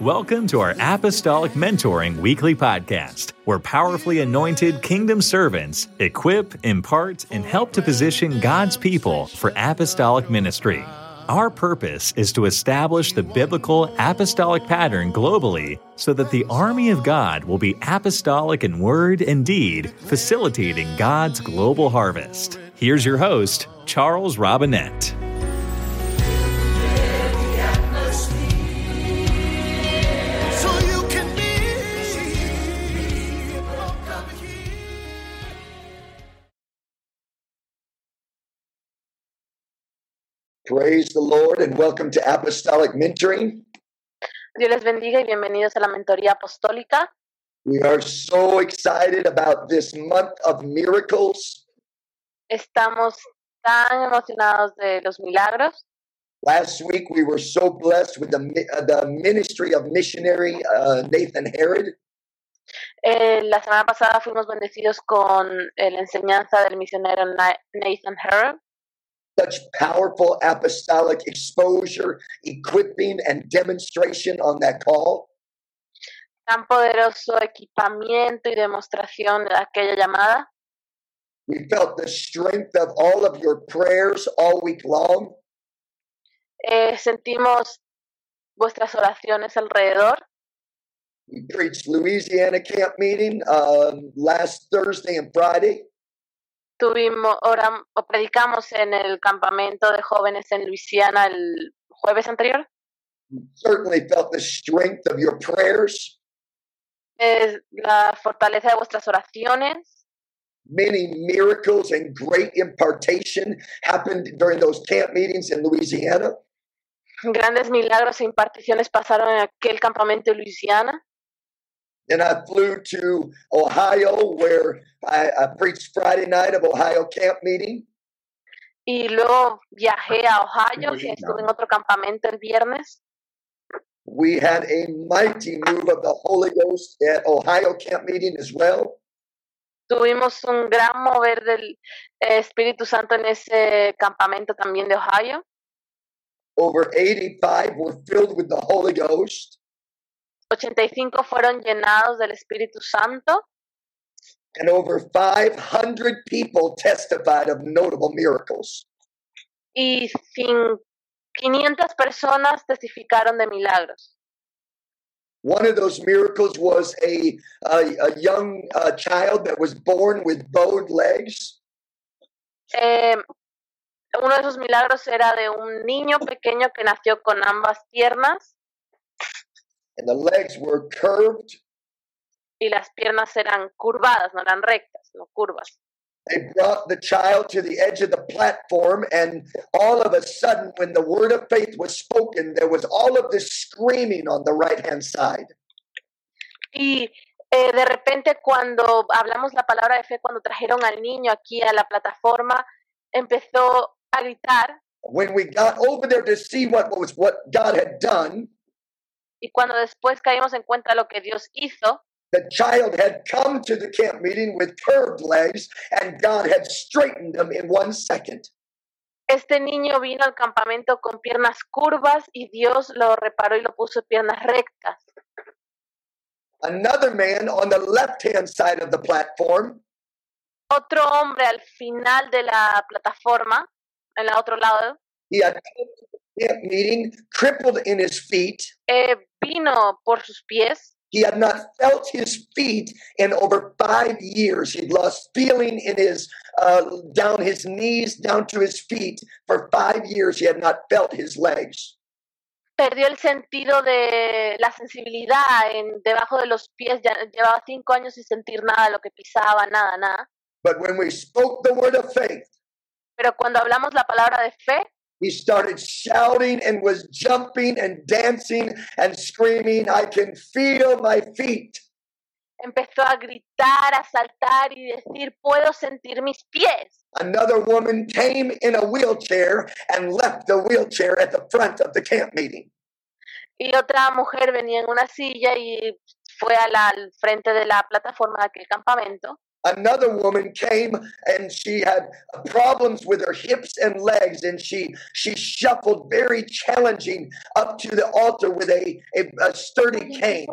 Welcome to our Apostolic Mentoring Weekly Podcast, where powerfully anointed kingdom servants equip, impart, and help to position God's people for apostolic ministry. Our purpose is to establish the biblical apostolic pattern globally so that the army of God will be apostolic in word and deed, facilitating God's global harvest. Here's your host, Charles Robinette. Praise the Lord and welcome to Apostolic Mentoring. Dios les bendiga y bienvenidos a la mentoría apostólica. We are so excited about this month of miracles. Estamos tan emocionados de los milagros. Last week we were so blessed with the, uh, the ministry of missionary uh, Nathan Herod. Eh, la semana pasada fuimos bendecidos con eh, la enseñanza del misionero Nathan Herod. Such powerful apostolic exposure, equipping, and demonstration on that call. Tan poderoso equipamiento y demostración de aquella llamada. We felt the strength of all of your prayers all week long. Eh, sentimos vuestras oraciones alrededor. We preached Louisiana camp meeting um, last Thursday and Friday. Tuvimos, oram, o predicamos en el campamento de jóvenes en Luisiana el jueves anterior. Certainly felt the strength of your prayers. Es la fortaleza de vuestras oraciones. Many miracles and great impartation happened during those camp meetings in Louisiana. Grandes milagros e imparticiones pasaron en aquel campamento de Luisiana. Then I flew to Ohio, where I, I, preached Friday night of Ohio camp meeting. Y luego viajé a Ohio, y estuve en otro campamento el viernes. We had a mighty move of the Holy Ghost at Ohio camp meeting as well. Tuvimos un gran mover del eh, Espíritu Santo en ese campamento también de Ohio. Over 85 were filled with the Holy Ghost. 85 fueron llenados del Espíritu Santo. And over 500 people testified of notable miracles. Y 500 personas testificaron de milagros. One of those miracles was a, a, a young uh, child that was born with bowed legs. Eh, uno de esos milagros era de un niño pequeño que nació con ambas piernas. And the legs were curved. Y las piernas eran curvadas, no eran rectas, no curvas. They brought the child to the edge of the platform, and all of a sudden, when the word of faith was spoken, there was all of this screaming on the right hand side. Y eh, de repente, cuando hablamos la palabra de fe, cuando trajeron al niño aquí a la plataforma, empezó a gritar. When we got over there to see what was what God had done, y cuando después caímos en cuenta lo que Dios hizo, the child had come to the camp meeting with curved legs and God had straightened them in one second. Este niño vino al campamento con piernas curvas y Dios lo reparó y lo puso piernas rectas. Another man on the left-hand side of the platform. Otro hombre al final de la plataforma, en el otro lado. He had camp meeting, crippled in his feet. Eh, vino por sus pies. He had not felt his feet in over five years. He'd lost feeling in his uh, down his knees, down to his feet. For five years, he had not felt his legs. Perdió el sentido de la sensibilidad en debajo de los pies. Ya, llevaba cinco años sin sentir nada, lo que pisaba, nada, nada. But when we spoke the word of faith, pero cuando hablamos la palabra de fe, he started shouting and was jumping and dancing and screaming, I can feel my feet. Empezó a gritar, a saltar y decir, puedo sentir mis pies. Another woman came in a wheelchair and left the wheelchair at the front of the camp meeting. Y otra mujer venía en una silla y fue a la, al frente de la plataforma de aquel campamento. Another woman came and she had problems with her hips and legs and she she shuffled very challenging up to the altar with a, a, a sturdy cane.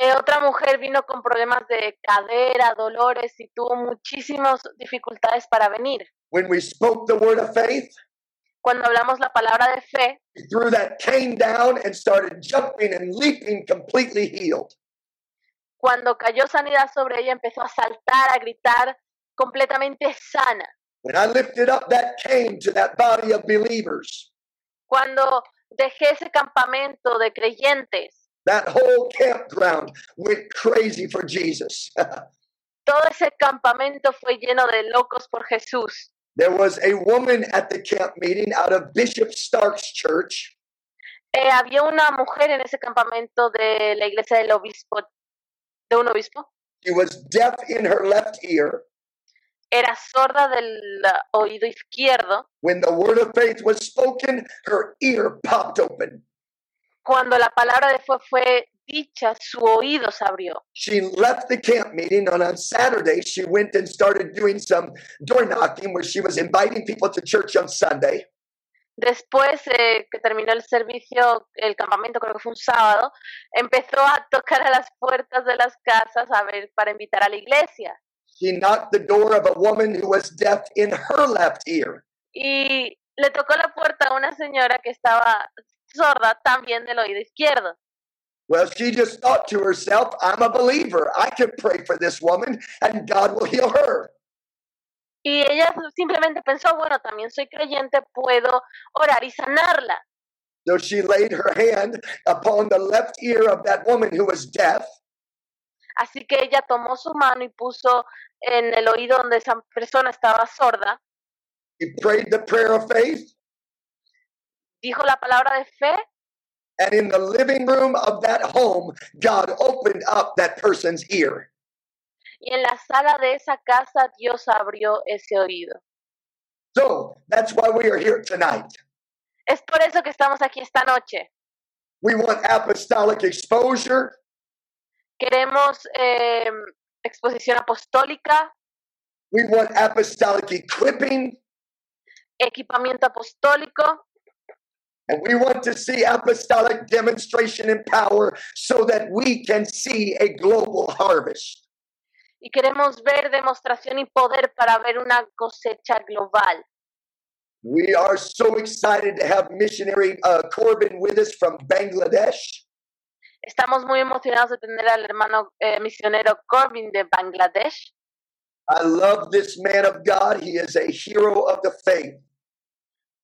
Eh, otra mujer vino con problemas de cadera, dolores y tuvo muchísimas dificultades para venir. when we spoke the word of faith Cuando hablamos la palabra de fe, he threw that cane down and started jumping and leaping completely healed cuando cayó sanidad sobre ella, empezó a saltar, a gritar, completamente sana. when i lifted up that cane to that body of believers Cuando dejé ese campamento de creyentes, that whole campground went crazy for jesus todo ese campamento fue lleno de locos por Jesús. There was a woman at the camp meeting out of Bishop Stark's church. Eh, había una mujer en ese campamento de la iglesia del obispo, de un obispo. She was deaf in her left ear. Era sorda del oído izquierdo. When the word of faith was spoken, her ear popped open. Cuando la palabra de fe fue dicha, su oído se abrió. She left the camp meeting, and on Saturday, she went and started doing some door knocking where she was inviting people to church on Sunday. Después eh, que terminó el servicio, el campamento, creo que fue un sábado, empezó a tocar a las puertas de las casas a ver para invitar a la iglesia. She knocked the door of a woman who was deaf in her left ear. Y le tocó la puerta a una señora que estaba sorda también del oído izquierdo. Well, she just thought to herself, I'm a believer. I can pray for this woman, and God will heal her. Y ella simplemente pensó, bueno, también soy creyente, puedo orar y sanarla. So she laid her hand upon the left ear of that woman who was deaf, Así que ella tomó su mano y puso en el oído donde esa persona estaba sorda, He prayed the prayer of faith, dijo la palabra de fe and in the living room of that home, God opened up that person's ear. Y en la sala de esa casa Dios abrió ese oído. So that's why we are here tonight. Es por eso que estamos aquí esta noche. We want apostolic exposure. Queremos eh, exposición apostólica, We want apostolic equipping. equipamiento apostólico And we want to see apostolic demonstration and power so that we can see a global harvest. Y queremos ver demostración y poder para ver una cosecha global. We are so excited to have missionary uh, Corbin with us from Bangladesh. Estamos muy emocionados de tener al hermano eh, misionero Corbin de Bangladesh. I love this man of God. He is a hero of the faith.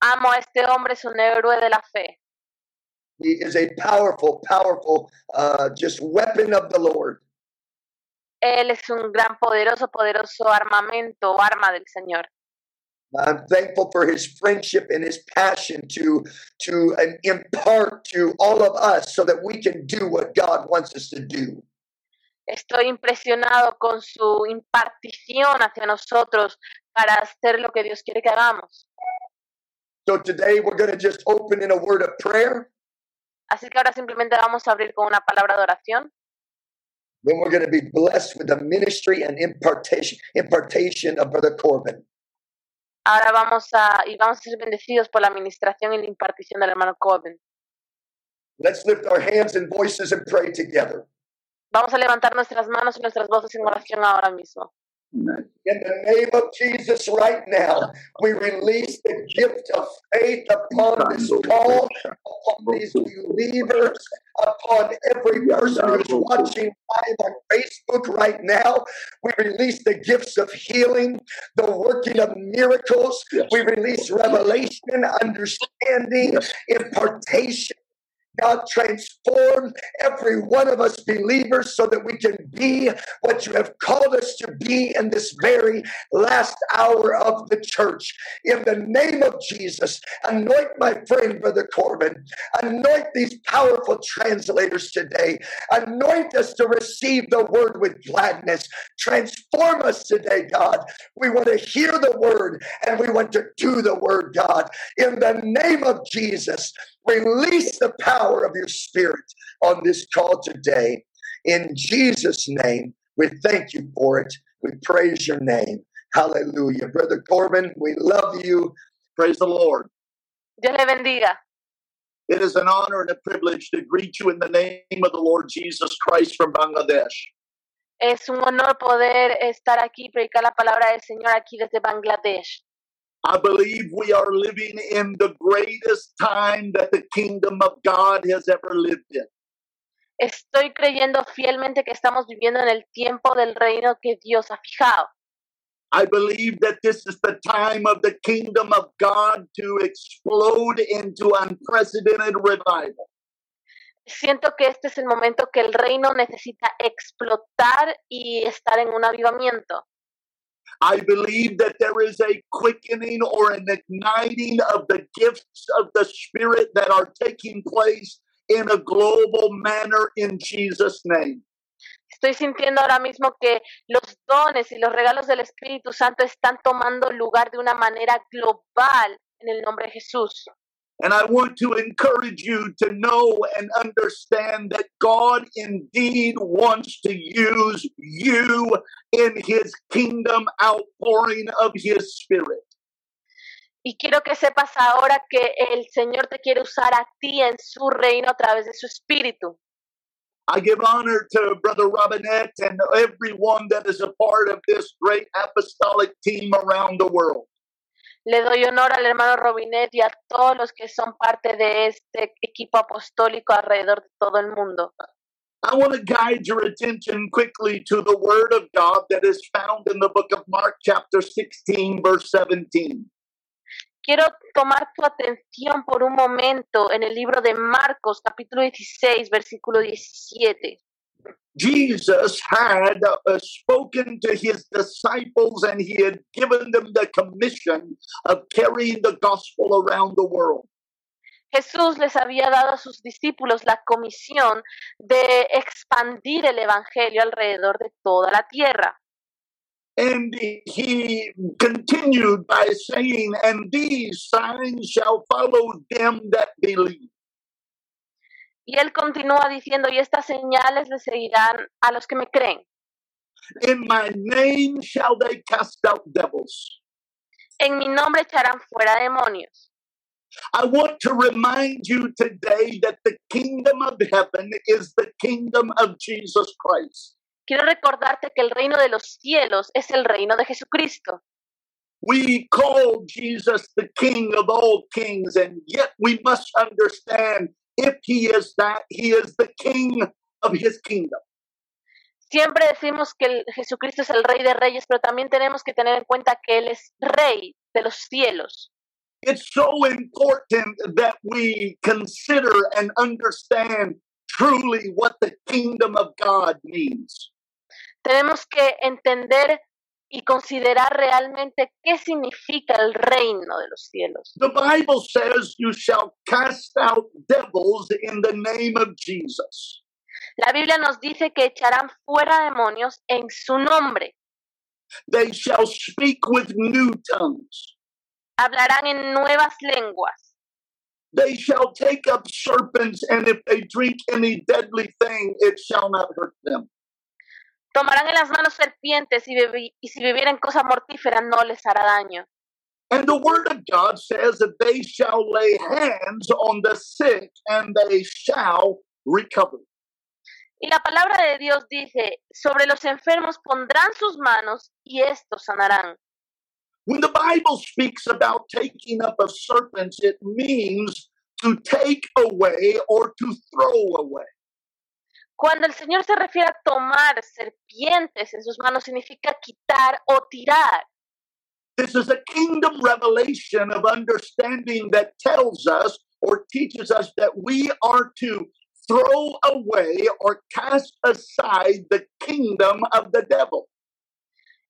Amo a este hombre, es un héroe de la fe. He is a powerful, powerful, uh, just weapon of the Lord. Él es un gran, poderoso, poderoso armamento o arma del Señor. I'm thankful for his friendship and his passion to to impart to all of us so that we can do what God wants us to do. Estoy impresionado con su impartición hacia nosotros para hacer lo que Dios quiere que hagamos. So today we're going to just open in a word of prayer. Así que ahora simplemente vamos a abrir con una palabra de oración. Then we're going to be blessed with the ministry and impartation impartation of Brother Corbin. Ahora vamos a, y vamos a ser bendecidos por la administración y la impartición del hermano Corbin. Let's lift our hands and voices and pray together. Vamos a levantar nuestras manos y nuestras voces en oración ahora mismo. In the name of Jesus, right now, we release the gift of faith upon this call, upon these believers, upon every person who's watching live on Facebook right now. We release the gifts of healing, the working of miracles. We release revelation, understanding, impartation. God, transform every one of us believers so that we can be what you have called us to be in this very last hour of the church. In the name of Jesus, anoint my friend, Brother Corbin. Anoint these powerful translators today. Anoint us to receive the word with gladness. Transform us today, God. We want to hear the word and we want to do the word, God. In the name of Jesus, release the power of your spirit on this call today. In Jesus' name, we thank you for it. We praise your name. Hallelujah. Brother Corbin, we love you. Praise the Lord. Dios le bendiga. It is an honor and a privilege to greet you in the name of the Lord Jesus Christ from Bangladesh. Es un honor poder estar aquí y predicar la palabra del Señor aquí desde Bangladesh. I believe we are living in the greatest time that the kingdom of God has ever lived in. Estoy creyendo fielmente que estamos viviendo en el tiempo del reino que Dios ha fijado. I believe that this is the time of the kingdom of God to explode into unprecedented revival. Siento que este es el momento que el reino necesita explotar y estar en un avivamiento. I believe that there is a quickening or an igniting of the gifts of the Spirit that are taking place in a global manner in Jesus' name. Estoy sintiendo ahora mismo que los dones y los regalos del Espíritu Santo están tomando lugar de una manera global en el nombre de Jesús. And I want to encourage you to know and understand that God indeed wants to use you in his kingdom outpouring of his spirit. Y quiero que sepas ahora que el Señor te quiere usar a ti en su reino a través de su espíritu. I give honor to Brother Robinette and everyone that is a part of this great apostolic team around the world. Le doy honor al hermano Robinet y a todos los que son parte de este equipo apostólico alrededor de todo el mundo. I want to guide your attention quickly to the Word of God that is found in the book of Mark, chapter 16, verse 17. Quiero tomar tu atención por un momento en el libro de Marcos, capítulo 16, versículo 17. Jesus had uh, spoken to his disciples and he had given them the commission of carrying the gospel around the world. Jesús les había dado a sus discípulos la comisión de expandir el Evangelio alrededor de toda la tierra. And he continued by saying, And these signs shall follow them that believe. Y él continúa diciendo, y estas señales le seguirán a los que me creen. In my name shall they cast out devils. En mi nombre echarán fuera demonios. I want to remind you today that the kingdom of heaven is the kingdom of Jesus Christ. Quiero recordarte que el reino de los cielos es el reino de Jesucristo. We call Jesus the King of all kings, and yet we must understand if he is that, he is the King of his kingdom. Siempre decimos que el- Jesucristo es el rey de reyes, pero también tenemos que tener en cuenta que Él es rey de los cielos. It's so important that we consider and understand truly what the kingdom of God means. Tenemos que entender y considerar realmente qué significa el reino de los cielos. The Bible says, You shall cast out devils in the name of Jesus. La Biblia nos dice que echarán fuera demonios en su nombre, They shall speak with new tongues. hablarán en nuevas lenguas, They shall take up serpents, and if they drink any deadly thing, it shall not hurt them. Tomarán en las manos serpientes y, si bebieren cosa mortífera no les hará daño. And the word of God says that they shall lay hands on the sick and they shall recover. Y la palabra de Dios dice, sobre los enfermos pondrán sus manos y estos sanarán. When the Bible speaks about taking up of serpents, it means to take away or to throw away. Cuando el Señor se refiere a tomar serpientes en sus manos, significa quitar o tirar. This is a kingdom revelation of understanding that tells us or teaches us that we are to throw away or cast aside the kingdom of the devil.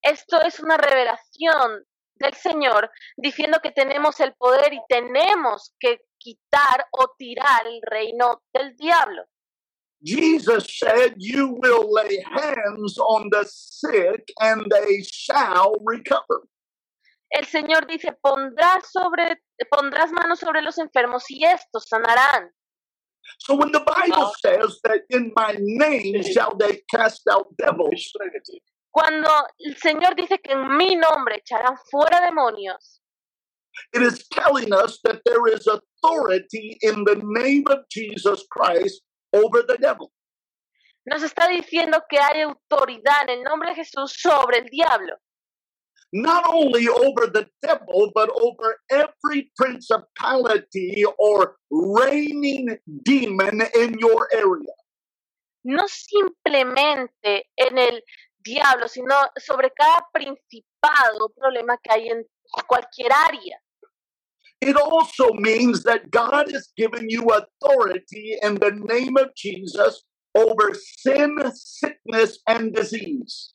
Esto es una revelación del Señor diciendo que tenemos el poder y tenemos que quitar o tirar el reino del diablo. Jesus said, You will lay hands on the sick and they shall recover. El Señor dice, pondrás, sobre, pondrás manos sobre los enfermos y estos sanarán. So when the Bible oh. says that in my name shall they cast out devils, Cuando el Señor dice que en mi nombre echarán fuera demonios, it is telling us that there is authority in the name of Jesus Christ over the devil. nos está diciendo que hay autoridad en el nombre de Jesús sobre el diablo. Not only over the devil, but over every principality or reigning demon in your area. No simplemente en el diablo, sino sobre cada principado o problema que hay en cualquier área. It also means that God has given you authority in the name of Jesus over sin, sickness, and disease.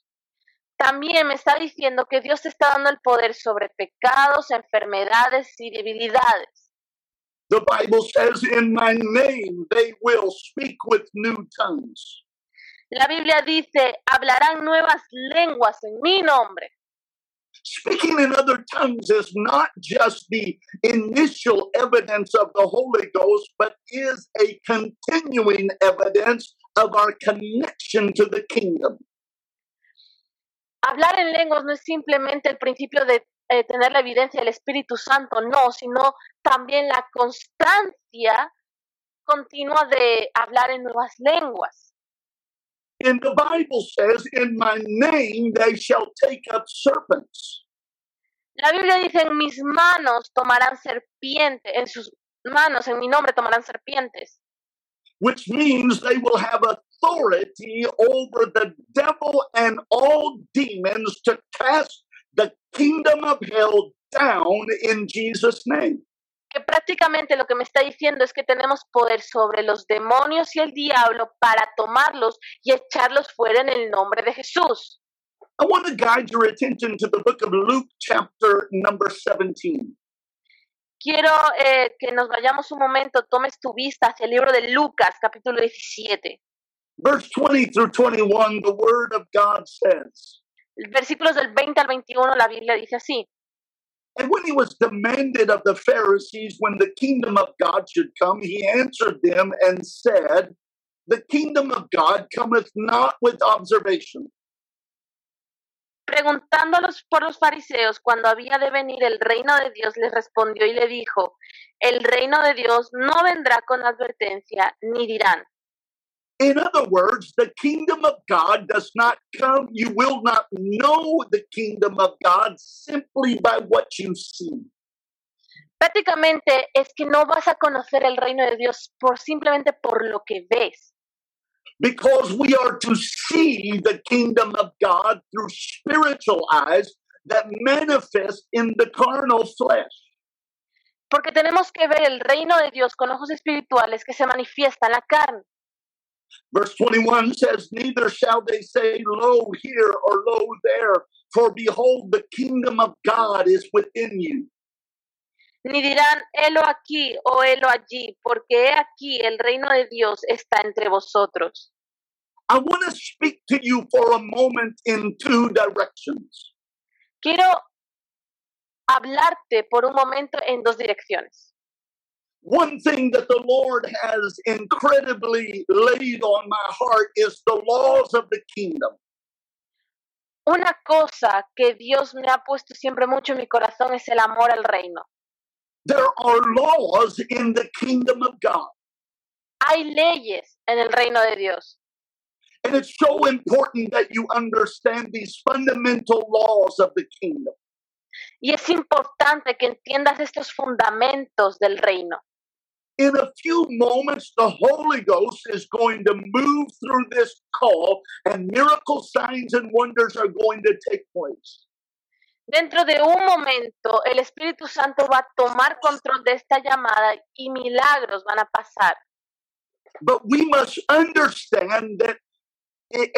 También me está diciendo que Dios está dando el poder sobre pecados, enfermedades y debilidades. The Bible says, In my name they will speak with new tongues. La Biblia dice, hablarán nuevas lenguas en mi nombre. Speaking in other tongues is not just the initial evidence of the Holy Ghost, but is a continuing evidence of our connection to the kingdom. Hablar en lenguas no es simplemente el principio de eh, tener la evidencia del Espíritu Santo, no, sino también la constancia continua de hablar en nuevas lenguas. And the Bible says, In my name they shall take up serpents. La Biblia dice, en mis manos tomarán serpientes, en sus manos, en mi nombre tomarán serpientes. which means they will have authority over the devil and all demons to cast the kingdom of hell down in Jesus' name. Que prácticamente lo que me está diciendo es que tenemos poder sobre los demonios y el diablo para tomarlos y echarlos fuera en el nombre de Jesús. I want to guide your attention to the book of Luke, chapter number 17. Quiero eh, que nos vayamos un momento, tomes tu vista hacia el libro de Lucas, capítulo 17. Verse 20 through 21, the word of God says, Versículos del 20 al 21, la Biblia dice así. And when he was demanded of the Pharisees when the kingdom of God should come, he answered them and said, The kingdom of God cometh not with observation. Preguntándolos por los fariseos cuando había de venir el reino de Dios, les respondió y le dijo, el reino de Dios no vendrá con advertencia, ni dirán. In other words, the kingdom of God does not come, you will not know the kingdom of God simply by what you see. Prácticamente es que no vas a conocer el reino de Dios por simplemente por lo que ves. Because we are to see the kingdom of God through spiritual eyes that manifest in the carnal flesh. Porque tenemos que ver el reino de Dios con ojos espirituales que se manifiesta en la carne. Verse 21 says, Neither shall they say, Lo here or lo there, for behold, the kingdom of God is within you. Ni dirán, helo aquí o helo allí, porque he aquí el reino de Dios está entre vosotros. I want to speak to you for a moment in two directions. Quiero hablarte por un momento en dos direcciones. One thing that the Lord has incredibly laid on my heart is the laws of the kingdom. Una cosa que Dios me ha puesto siempre mucho en mi corazón es el amor al reino. There are laws in the kingdom of God. Hay leyes en el reino de Dios. And it's so important that you understand these fundamental laws of the kingdom. Y es importante que entiendas estos fundamentos del reino. In a few moments, the Holy Ghost is going to move through this call, and miracle signs and wonders are going to take place. Dentro de un momento, el Espíritu Santo va a tomar control de esta llamada y milagros van a pasar. But we must understand that,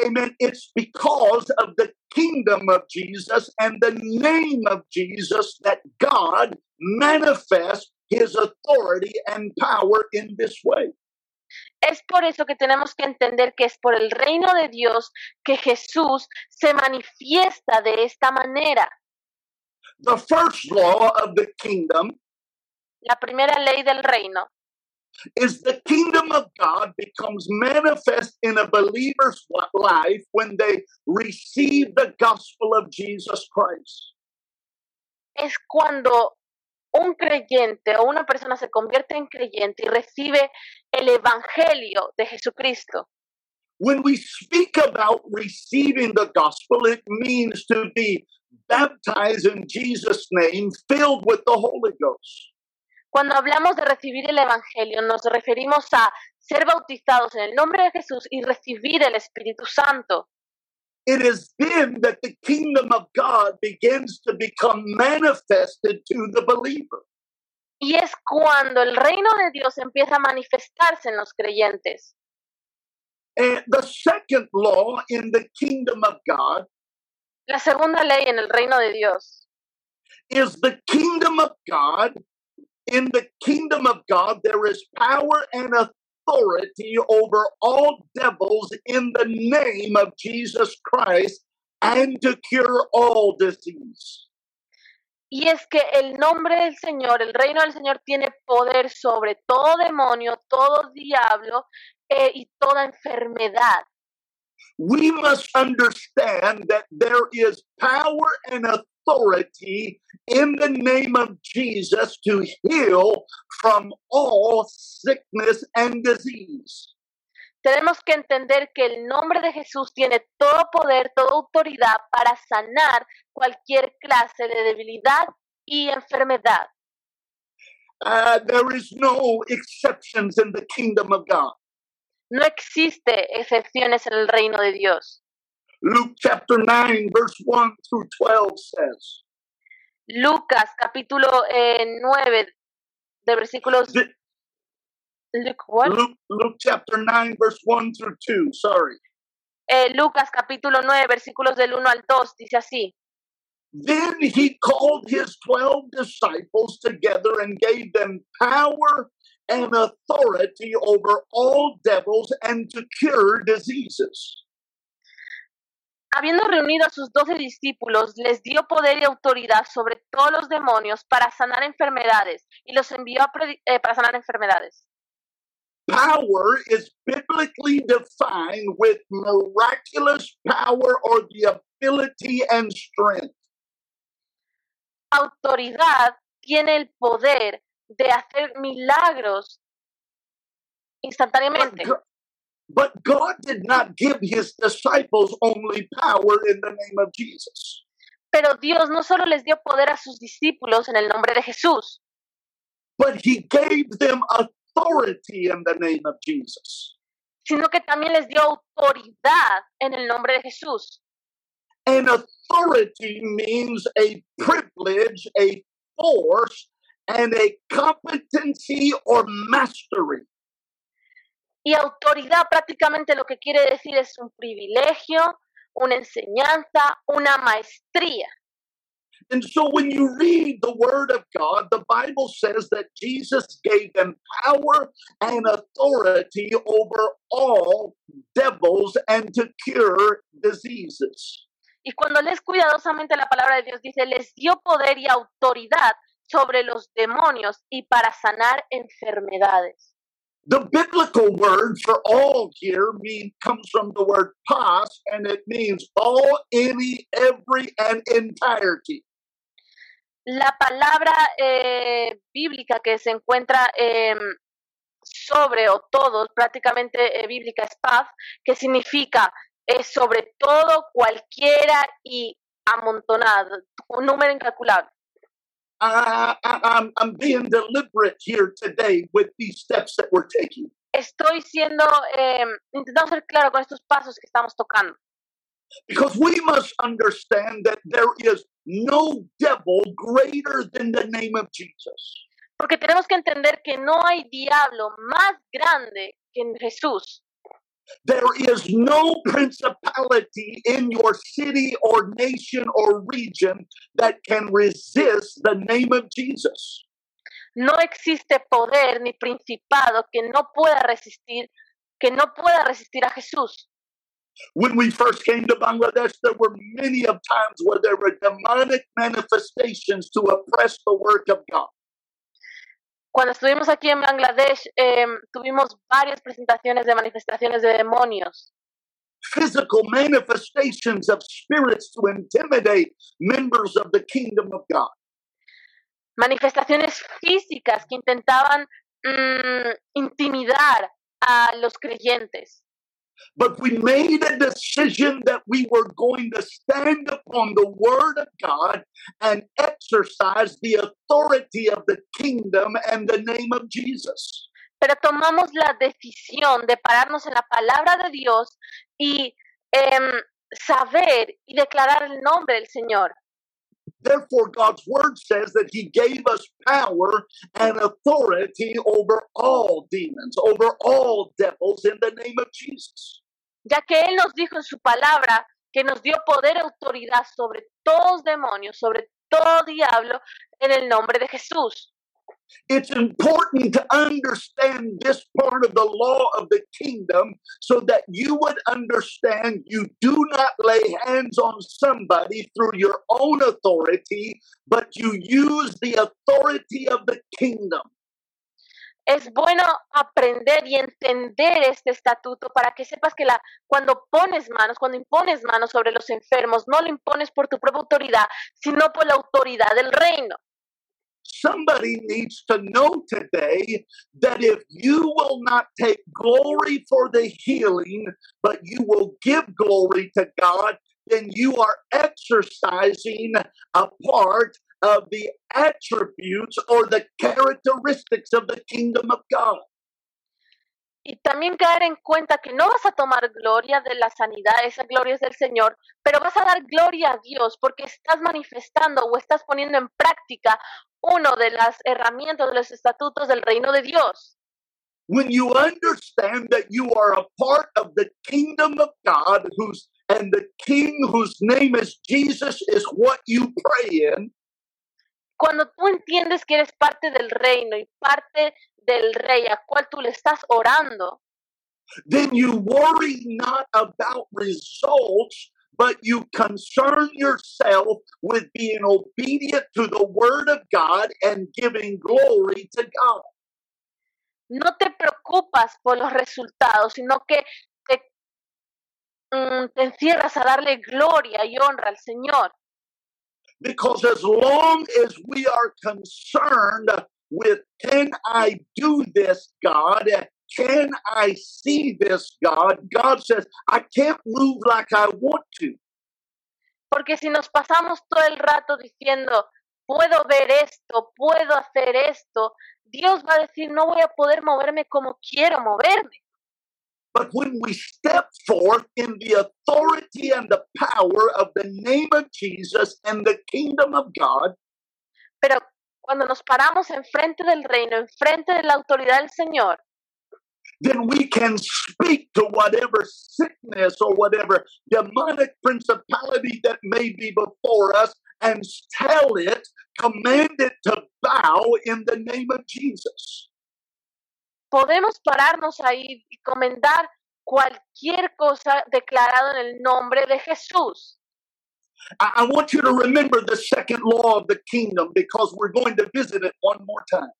amen, it's because of the kingdom of Jesus and the name of Jesus that God manifests his authority and power in this way. Es por eso que tenemos que entender que es por el reino de Dios que Jesús se manifiesta de esta manera. The first law of the kingdom La primera ley del reino is the kingdom of God becomes manifest in a believer's life when they receive the gospel of Jesus Christ. Es cuando un creyente o una persona se convierte en creyente y recibe el evangelio de Jesucristo. When we speak about receiving the gospel, it means to be baptized in Jesus' name, filled with the Holy Ghost. Cuando hablamos de recibir el Evangelio, nos referimos a ser bautizados en el nombre de Jesús y recibir el Espíritu Santo. It is then that the kingdom of God begins to become manifested to the believer. Y es cuando el reino de Dios empieza a manifestarse en los creyentes. And the second law in the kingdom of God La segunda ley en el reino de Dios is the kingdom of God. In the kingdom of God, there is power and authority over all devils in the name of Jesus Christ and to cure all disease. Y es que el nombre del Señor, el reino del Señor tiene poder sobre todo demonio, todo diablo eh, y toda enfermedad. We must understand that there is power and authority in the name of Jesus to heal from all sickness and disease. Tenemos que entender que el nombre de Jesús tiene todo poder, toda autoridad para sanar cualquier clase de debilidad y enfermedad. Uh, there is no exceptions in the kingdom of God. No existe excepciones en el reino de Dios. Luke chapter 9, verse 1 through 12 says, Lucas capítulo eh, 9 de versículos Th- Luke, what? Luke, Luke chapter 9, verse 1 through 2, sorry. Eh, Lucas capítulo 9 versículos del 1 al 2 dice así. Then he called his 12 disciples together and gave them power and authority over all devils and to cure diseases. Habiendo reunido a sus doce discípulos, les dio poder y autoridad sobre todos los demonios para sanar enfermedades y los envió a eh, para sanar enfermedades. Power is biblically defined with miraculous power or the ability and strength. Autoridad tiene el poder de hacer milagros But instantáneamente. God, but God did not give his disciples only power in the name of Jesus. Pero Dios no solo les dio poder a sus discípulos en el nombre de Jesús, but he gave them authority in the name of Jesus. sino que también les dio autoridad en el nombre de Jesús. And authority means a privilege, a force, and a competency or mastery. Y autoridad prácticamente lo que quiere decir es un privilegio, una enseñanza, una maestría. And so when you read the word of God, the Bible says that Jesus gave them power and authority over all devils and to cure diseases. Y cuando lees cuidadosamente la palabra de Dios, dice, les dio poder y autoridad sobre los demonios y para sanar enfermedades. The biblical word for all here mean, comes from the word pas, and it means all, any, every, and entirety. La palabra eh, bíblica que se encuentra em, sobre o todos, prácticamente eh, bíblica es paz, que significa eh, sobre todo, cualquiera y amontonado, un número incalculable. I, I, I'm, I'm being deliberate here today with these steps that we're taking. Estoy siendo, em, intentando ser claro con estos pasos que estamos tocando. Because we must understand that there is no devil greater than the name of Jesus. Porque tenemos que entender que no hay diablo más grande que en Jesús. There is no principality in your city or nation or region that can resist the name of Jesus. No existe poder ni principado que no pueda resistir, que no pueda resistir a Jesús. When we first came to Bangladesh, there were many of times where there were demonic manifestations to oppress the work of God. Cuando estuvimos aquí en Bangladesh, eh, tuvimos varias presentaciones de manifestaciones de demonios, physical manifestations of spirits to intimidate members of the kingdom of God. manifestaciones físicas que intentaban mm, intimidar a los creyentes. But we made a decision that we were going to stand upon the word of God and exercise the authority of the kingdom and the name of Jesus. Pero tomamos la decisión de pararnos en la palabra de Dios y em, saber y declarar el nombre del Señor. Therefore, God's word says that He gave us power and authority over all demons, over all devils in the name of Jesus. ya que Él nos dijo en su palabra que nos dio poder y autoridad sobre todos demonios, sobre todo diablo, en el nombre de Jesús. It's important to understand this part of the law of the kingdom so that you would understand you do not lay hands on somebody through your own authority, but you use the authority of the kingdom. Es bueno aprender y entender este estatuto para que sepas que la, cuando pones manos, cuando impones manos sobre los enfermos, no lo impones por tu propia autoridad, sino por la autoridad del reino. Somebody needs to know today that if you will not take glory for the healing, but you will give glory to God, then you are exercising a part of the attributes or the characteristics of the kingdom of God. Y también caer en cuenta que no vas a tomar gloria de la sanidad, esa gloria es del Señor, pero vas a dar gloria a Dios porque estás manifestando o estás poniendo en práctica uno de las herramientas, de los estatutos del reino de Dios. When you understand that you are a part of the kingdom of God, who's and the king whose name is Jesus is what you pray in, Cuando tú entiendes que eres parte del reino y parte del rey a cual tú le estás orando, then you worry not about results, but you concern yourself with being obedient to the word of God and giving glory to God. no te preocupas por los resultados, sino que te, mm, te encierras a darle gloria y honra al Señor. Because as long as we are concerned with, can I do this, God? Can I see this, God? God says, I can't move like I want to. Porque si nos pasamos todo el rato diciendo, puedo ver esto, puedo hacer esto, Dios va a decir, no voy a poder moverme como quiero moverme. But when we step forth in the authority and the power of the name of Jesus and the kingdom of God, Pero cuando nos paramos enfrente del reino, enfrente de la autoridad del Señor, then we can speak to whatever sickness or whatever demonic principality that may be before us and tell it, command it to bow in the name of Jesus. Podemos pararnos ahí y comentar cualquier cosa declarado en el nombre de Jesús. I, I want you to remember the second law of the kingdom because we're going to visit it one more time.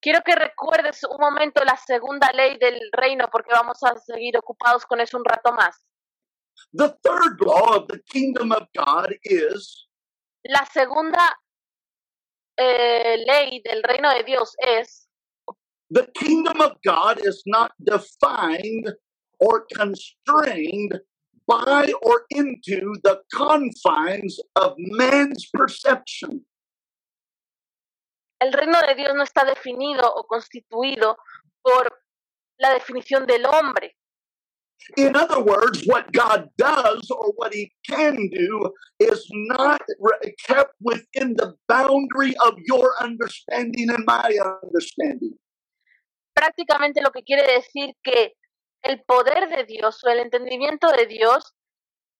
Quiero que recuerdes un momento la segunda ley del reino porque vamos a seguir ocupados con eso un rato más. The third law of the kingdom of God is La segunda eh, ley del reino de Dios es the kingdom of God is not defined or constrained by or into the confines of man's perception. el reino de Dios no está definido o constituido por la definición del hombre. In other words, what God does or what He can do is not kept within the boundary of your understanding and my understanding. Prácticamente lo que quiere decir que el poder de Dios o el entendimiento de Dios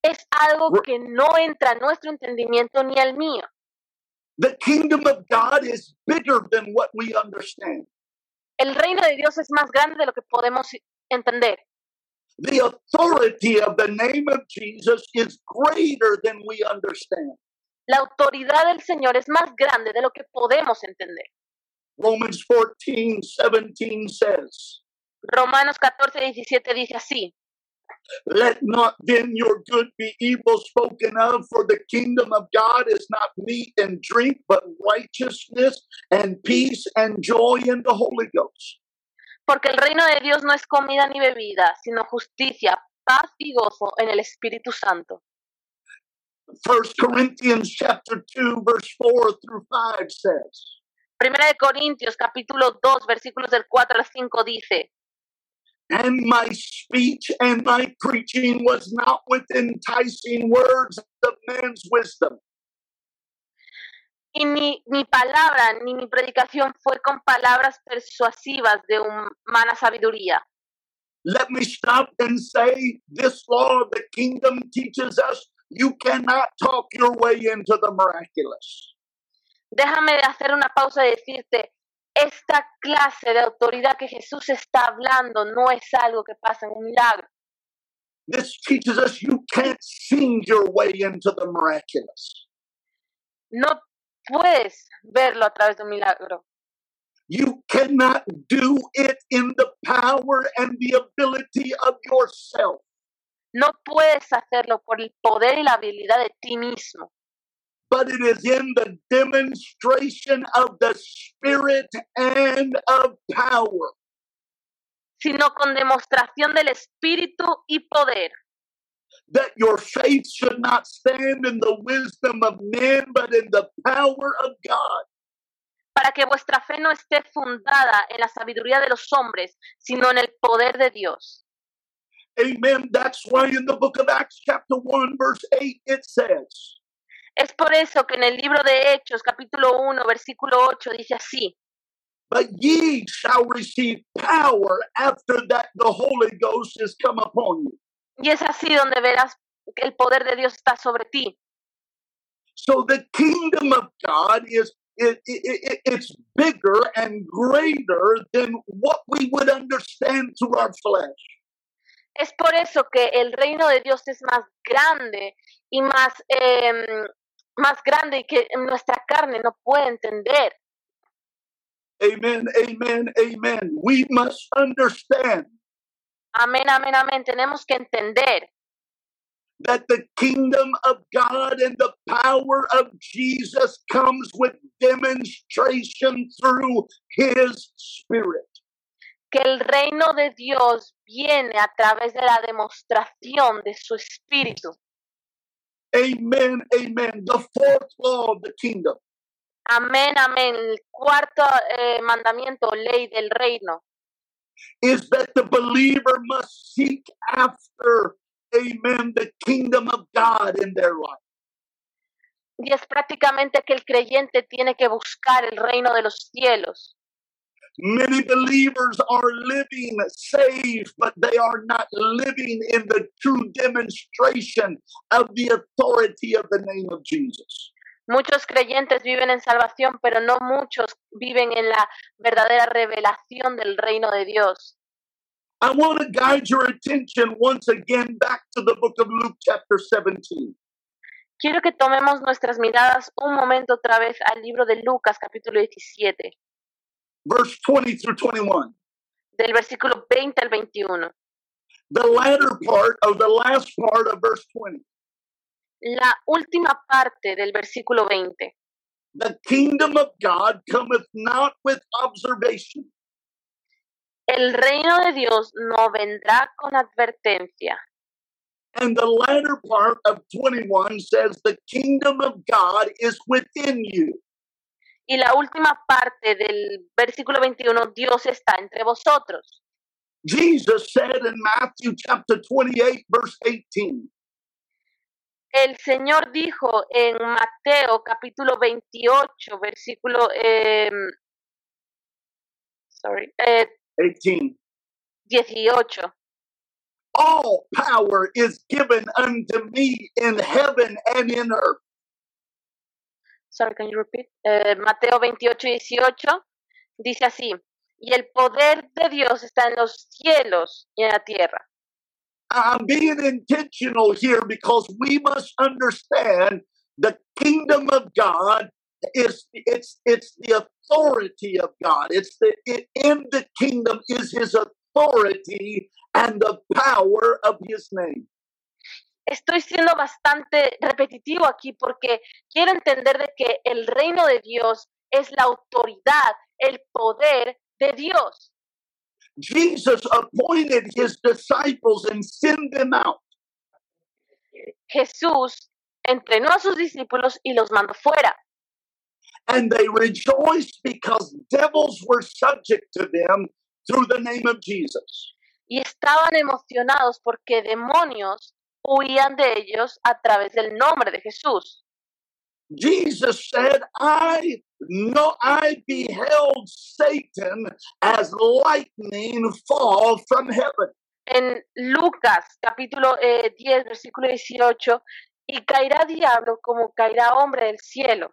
es algo que no entra a nuestro entendimiento ni al mío. The kingdom of God is bigger than what we understand. El reino de Dios es más grande de lo que podemos entender. The authority of the name of Jesus is greater than we understand. La autoridad del Señor es más grande de lo que podemos entender. Romans 14, 17 says, Romanos 14, 17 dice así. Let not then your good be evil spoken of, for the kingdom of God is not meat and drink, but righteousness and peace and joy in the Holy Ghost. Porque el reino de Dios no es comida ni bebida, sino justicia, paz y gozo en el Espíritu Santo. First Corinthians chapter 2, verse 4 through 5 says, Primera de Corintios capítulo 2 versículos del 4 al 5 dice, And my speech and my preaching was not with enticing words of man's wisdom, y ni mi palabra ni mi predicación fue con palabras persuasivas de humana sabiduría. Let me stop and say this law of the kingdom teaches us you cannot talk your way into the miraculous. Déjame hacer una pausa y decirte, esta clase de autoridad que Jesús está hablando no es algo que pasa en un milagro. This teaches us you can't sing your way into the miraculous. No puedes verlo a través de un milagro. You cannot do it in the power and the ability of yourself. No puedes hacerlo por el poder y la habilidad de ti mismo, but it is in the demonstration of the Spirit and of power. sino con demostración del Espíritu y poder. That your faith should not stand in the wisdom of men, but in the power of God. Para que vuestra fe no esté fundada en la sabiduría de los hombres, sino en el poder de Dios. Amen. That's why in the book of Acts, chapter 1, verse 8, it says, Es por eso que en el libro de Hechos, capítulo 1, versículo 8, dice así. But ye shall receive power after that the Holy Ghost is come upon you. Y es así donde verás que el poder de Dios está sobre ti. So the kingdom of God is it, it, it, it's bigger and greater than what we would understand through our flesh. Es por eso que el reino de Dios es más grande y más, eh, más grande y que nuestra carne no puede entender. Amen, amen, amen. We must understand Amén, amén, amén. Tenemos que entender that the kingdom of God and the power of Jesus comes with demonstration through his spirit. que el reino de Dios viene a través de la demostración de su espíritu. Amen, amen. The fourth law of the kingdom Amén, amén. El cuarto eh, mandamiento, ley del reino, is that the believer must seek after, amen, the kingdom of God in their life. y es prácticamente que el creyente tiene que buscar el reino de los cielos. Many believers are living saved, but they are not living in the true demonstration of the authority of the name of Jesus. Muchos creyentes viven en salvación, pero no muchos viven en la verdadera revelación del reino de Dios. I want to guide your attention once again back to the book of Luke, chapter 17. Quiero que tomemos nuestras miradas un momento otra vez al libro de Lucas, capítulo 17, verse 20 through 21. del versículo 20 al 21. The latter part of the last part of verse 20. La última parte del versículo 20. The kingdom of God cometh not with observation. El reino de Dios no vendrá con advertencia. And the latter part of 21 says, The kingdom of God is within you. Y la última parte del versículo 21, Dios está entre vosotros. Jesus said in Matthew chapter 28, verse 18, El Señor dijo en Mateo capítulo 28, versículo eh, sorry, eh, 18, 18. All power is given unto me in heaven and in earth. Sorry, can you repeat? Eh, Mateo 28, 18 dice así, y el poder de Dios está en los cielos y en la tierra. I'm being intentional here because we must understand the kingdom of God is it's it's the authority of God. It's the it, in the kingdom is His authority and the power of His name. Estoy siendo bastante repetitivo aquí porque quiero entender de que el reino de Dios es la autoridad, el poder de Dios. Jesus appointed His disciples and sent them out. Jesús entrenó a sus discípulos y los mandó fuera. and they rejoiced because devils were subject to them through the name of Jesus. Y estaban emocionados porque demonios huían de ellos a través del nombre de Jesús. Jesus said, I know I beheld Satan as lightning fall from heaven. En Lucas capítulo eh, 10, versículo 18, y caerá diablo como caerá hombre del cielo.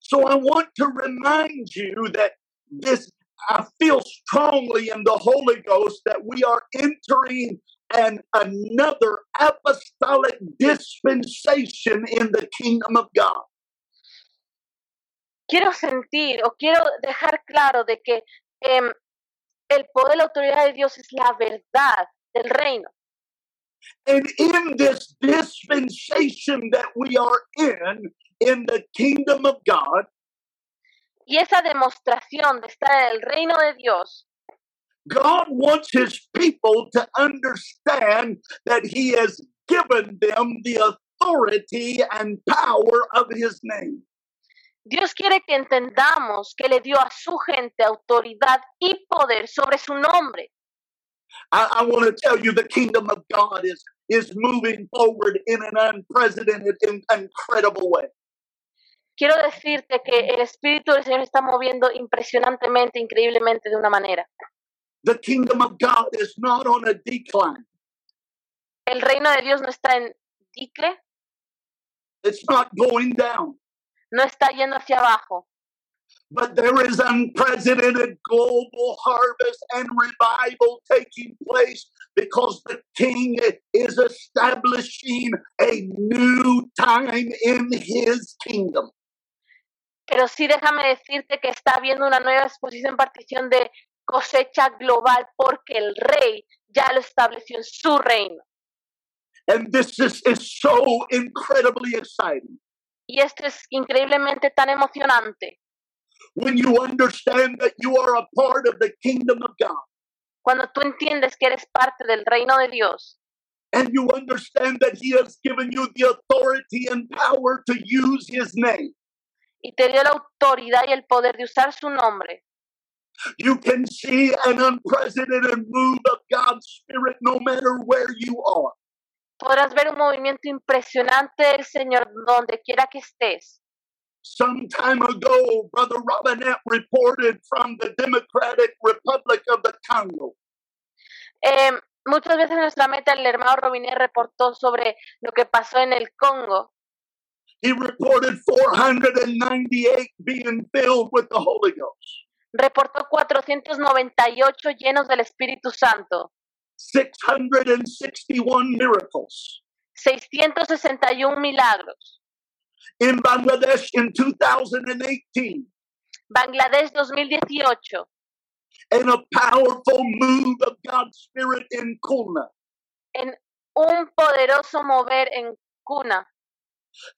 So I want to remind you that this, I feel strongly in the Holy Ghost that we are entering an another apostolic dispensation in the kingdom of God. Quiero sentir o quiero dejar claro de que em, el poder la autoridad de Dios es la verdad del reino. And in this dispensation that we are in, in the kingdom of God, Y esa demostración de estar en el reino de Dios, God wants his people to understand that he has given them the authority and power of his name. Dios quiere que entendamos que le dio a su gente autoridad y poder sobre su nombre. I, I want to tell you the kingdom of God is, is moving forward in an unprecedented, in- incredible way. Quiero decirte que el Espíritu del Señor está moviendo impresionantemente, increíblemente de una manera. The kingdom of God is not on a decline. El reino de Dios no está en dicle, It's not going down. no está yendo hacia abajo, But there is unprecedented global harvest and revival taking place because the king is establishing a new time in his kingdom. pero sí déjame decirte que está habiendo una nueva exposición partición de cosecha global porque el rey ya lo estableció en su reino. And this is, is so incredibly exciting. Y esto es increíblemente tan emocionante When you understand that you are a part of the kingdom of God cuando tú entiendes que eres parte del reino de Dios and you understand that he has given you the authority and power to use his name. y te dio la autoridad y el poder de usar su nombre. You can see an unprecedented move of God's Spirit no matter where you are. Podrás ver un movimiento impresionante del Señor donde quiera que estés. Some time ago, Brother Robinette reported from the Democratic Republic of the Congo. Eh, muchas veces en nuestra meta el hermano Robinette reportó sobre lo que pasó en el Congo. He reported 498 being filled with the Holy Ghost, Reportó 498 llenos del Espíritu Santo, 661 miracles. 661 milagros. In Bangladesh in 2018, Bangladesh 2018, and a powerful move of God's Spirit in Kulna. en un poderoso mover en Cuna.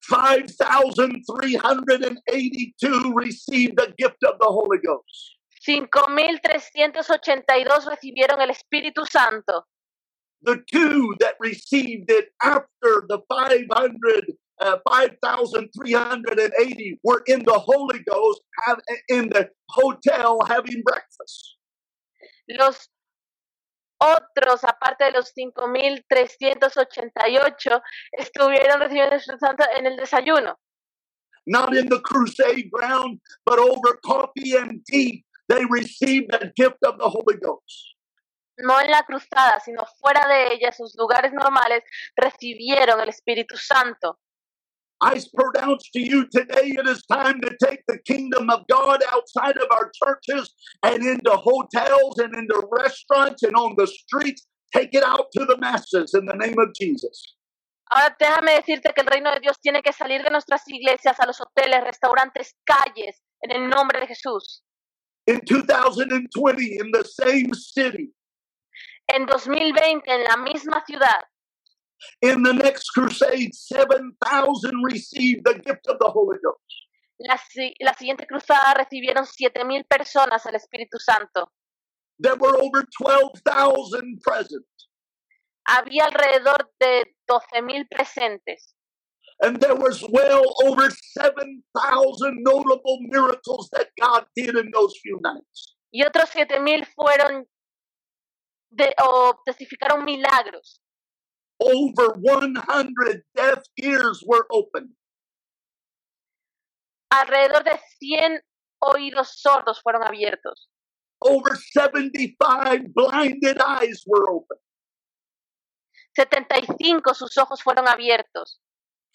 5,382 received the gift of the Holy Ghost. 5.382 recibieron el Espíritu Santo. The two that received it after the 500, uh, 5,380 were in the Holy Ghost, have, in the hotel having breakfast. Los otros, aparte de los 5.388, estuvieron recibiendo el Espíritu Santo en el desayuno. Not in the crusade ground, but over coffee and tea, they received the gift of the Holy Ghost. No en la cruzada, sino fuera de ella, sus lugares normales, recibieron el Espíritu Santo. I pronounce to you today it is time to take the kingdom of God outside of our churches and into hotels and into restaurants and on the streets. Take it out to the masses in the name of Jesus. Ahora déjame decirte que el reino de Dios tiene que salir de nuestras iglesias a los hoteles, restaurantes, calles, en el nombre de Jesús. In 2020, in the same city, En 2020, en la misma ciudad, in the next crusade, 7,000 received the gift of the Holy Ghost. la, si- la siguiente cruzada recibieron 7.000 personas el Espíritu Santo. There were over 12,000 present. Había alrededor de 12.000 presentes. And there was well over 7,000 notable miracles that God did in those few nights. Y otros 7.000 fueron de, o testificaron milagros. Over 100 deaf ears were opened. Alrededor de 100 oídos sordos fueron abiertos. Over 75 blinded eyes were opened. 75 sus ojos fueron abiertos.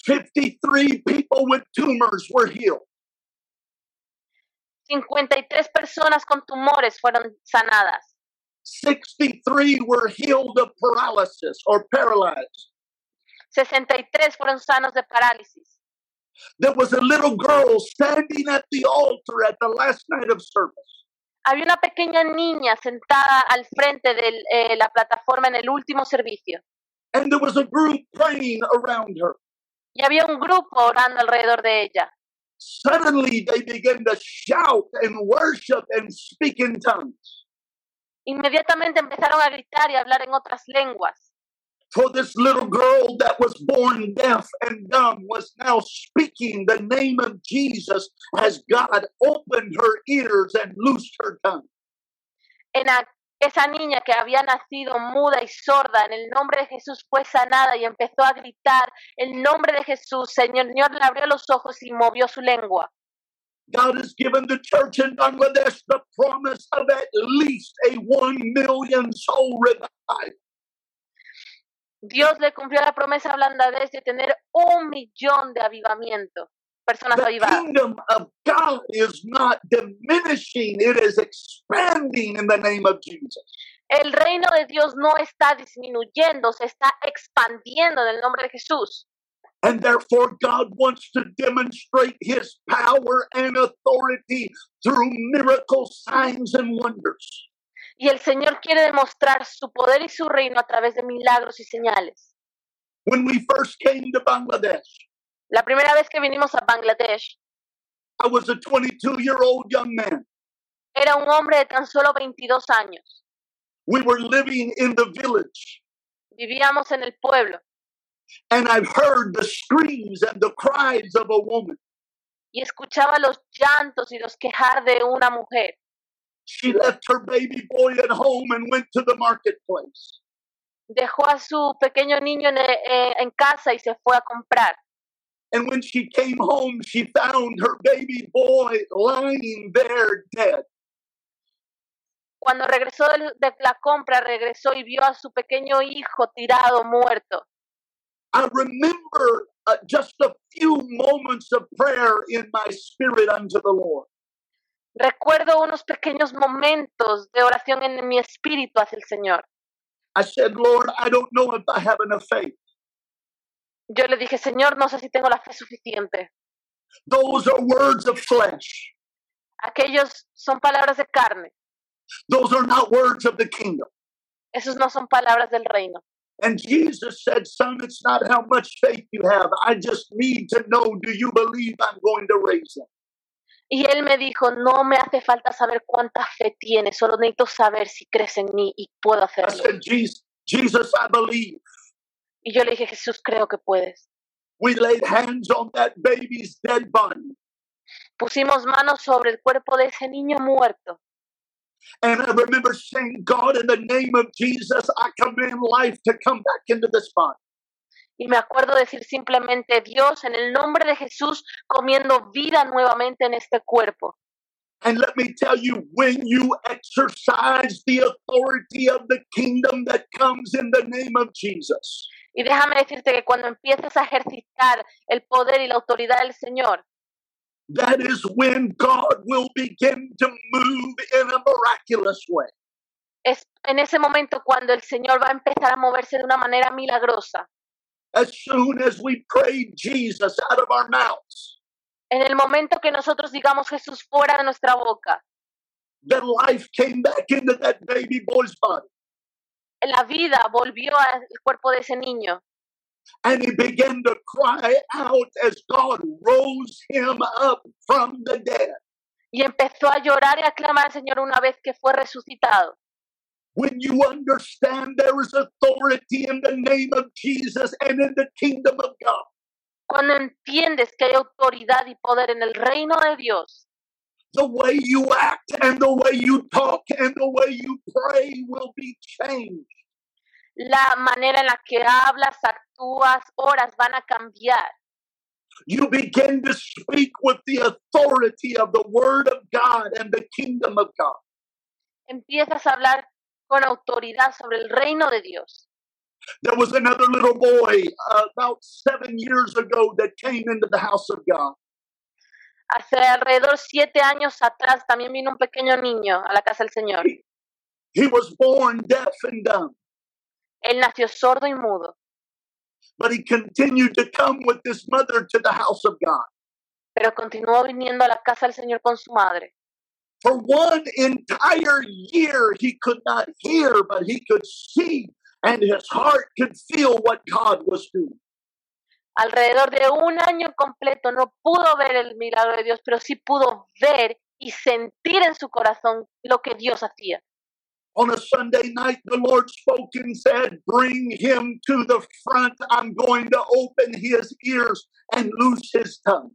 53 people with tumors were healed. 53 personas con tumores fueron sanadas. 63 were healed of paralysis or paralyzed. 63 fueron sanos de parálisis. There was a little girl standing at the altar at the last night of service. Había una pequeña niña sentada al frente de eh, la plataforma en el último servicio. And there was a group praying around her. Y había un grupo orando alrededor de ella. Suddenly, they began to shout and worship and speak in tongues. Inmediatamente empezaron a gritar y a hablar en otras lenguas. For this little girl that was born deaf and dumb was now speaking the name of Jesus as God opened her ears and loosed her tongue. En esa niña que había nacido muda y sorda, en el nombre de Jesús fue sanada y empezó a gritar el nombre de Jesús. Señor, Señor le abrió los ojos y movió su lengua. God has given the church in Bangladesh the promise of at least a one million soul revival. Dios le cumplió la promesa a Bangladesh de tener un millón de avivamiento, personas The avivadas. kingdom of God is not diminishing, it is expanding in the name of Jesus. El reino de Dios no está disminuyendo, se está expandiendo en el nombre de Jesús. And therefore, God wants to demonstrate his power and authority through miracles, signs, and wonders. Y el Señor quiere demostrar su poder y su reino a través de milagros y señales. When we first came to Bangladesh, La primera vez que vinimos a Bangladesh, I was a 22 year old young man. era un hombre de tan solo 22 años. We were living in the village, Vivíamos en el pueblo and I've heard the screams and the cries of a woman. y escuchaba los llantos y los quejar de una mujer. She left her baby boy at home and went to the marketplace. Dejó a su pequeño niño en, eh, en casa y se fue a comprar. And when she came home, she found her baby boy lying there dead. Cuando regresó de la compra, regresó y vio a su pequeño hijo tirado, muerto. I remember uh, just a few moments of prayer in my spirit unto the Lord. Recuerdo unos pequeños momentos de oración en mi espíritu hacia el Señor. I said, Lord, I don't know if I have enough faith. Yo le dije, Señor, no sé si tengo la fe suficiente. Those are words of flesh. Aquellos son palabras de carne. Those are not words of the kingdom. Esos no son palabras del reino. And Jesus said, Son, it's not how much faith you have. I just need to know do you believe I'm going to raise them? Y él me dijo, no me hace falta saber cuánta fe tienes, solo necesito saber si crees en mí y puedo I hacerlo. said, Jesus, Jesus, I believe. Y yo le dije, Jesús, creo que puedes. We laid hands on that baby's dead body. Pusimos manos sobre el cuerpo de ese niño muerto. And I remember saying, God, in the name of Jesus, I command life to come back into this body. Y me acuerdo decir simplemente, Dios, en el nombre de Jesús, comiendo vida nuevamente en este cuerpo. And let me tell you, when you exercise the authority of the kingdom that comes in the name of Jesus, Y déjame decirte que cuando empieces a ejercitar el poder y la autoridad del Señor, that is when God will begin to move in a miraculous way. es en ese momento cuando el Señor va a empezar a moverse de una manera milagrosa. as soon as we prayed Jesus out of our mouths, En el momento que nosotros digamos Jesús fuera de nuestra boca, that life came back into that baby boy's body. la vida volvió al cuerpo de ese niño And he began to cry out as God rose him up from the dead. y empezó a llorar y a clamar al Señor una vez que fue resucitado. When you understand there is authority in the name of Jesus and in the kingdom of God, Cuando entiendes que hay autoridad y poder en el reino de Dios, the way you act and the way you talk and the way you pray will be changed. La manera en la que hablas, actúas, oras van a cambiar. You begin to speak with the authority of the Word of God and the kingdom of God. Empiezas a hablar con autoridad sobre el reino de Dios. There was another little boy uh, about seven years ago that came into the house of God. Hace alrededor siete años atrás también vino un pequeño niño a la casa del Señor. He was born deaf and dumb, Él nació sordo y mudo, but he continued to come with his mother to the house of God. pero continuó viniendo a la casa del Señor con su madre. For one entire year, he could not hear, but he could see, and his heart could feel what God was doing. Alrededor de un año completo no pudo ver el milagro de Dios, pero sí pudo ver y sentir en su corazón lo que Dios hacía. On a Sunday night, the Lord spoke and said, Bring him to the front. I'm going to open his ears and loose his tongue.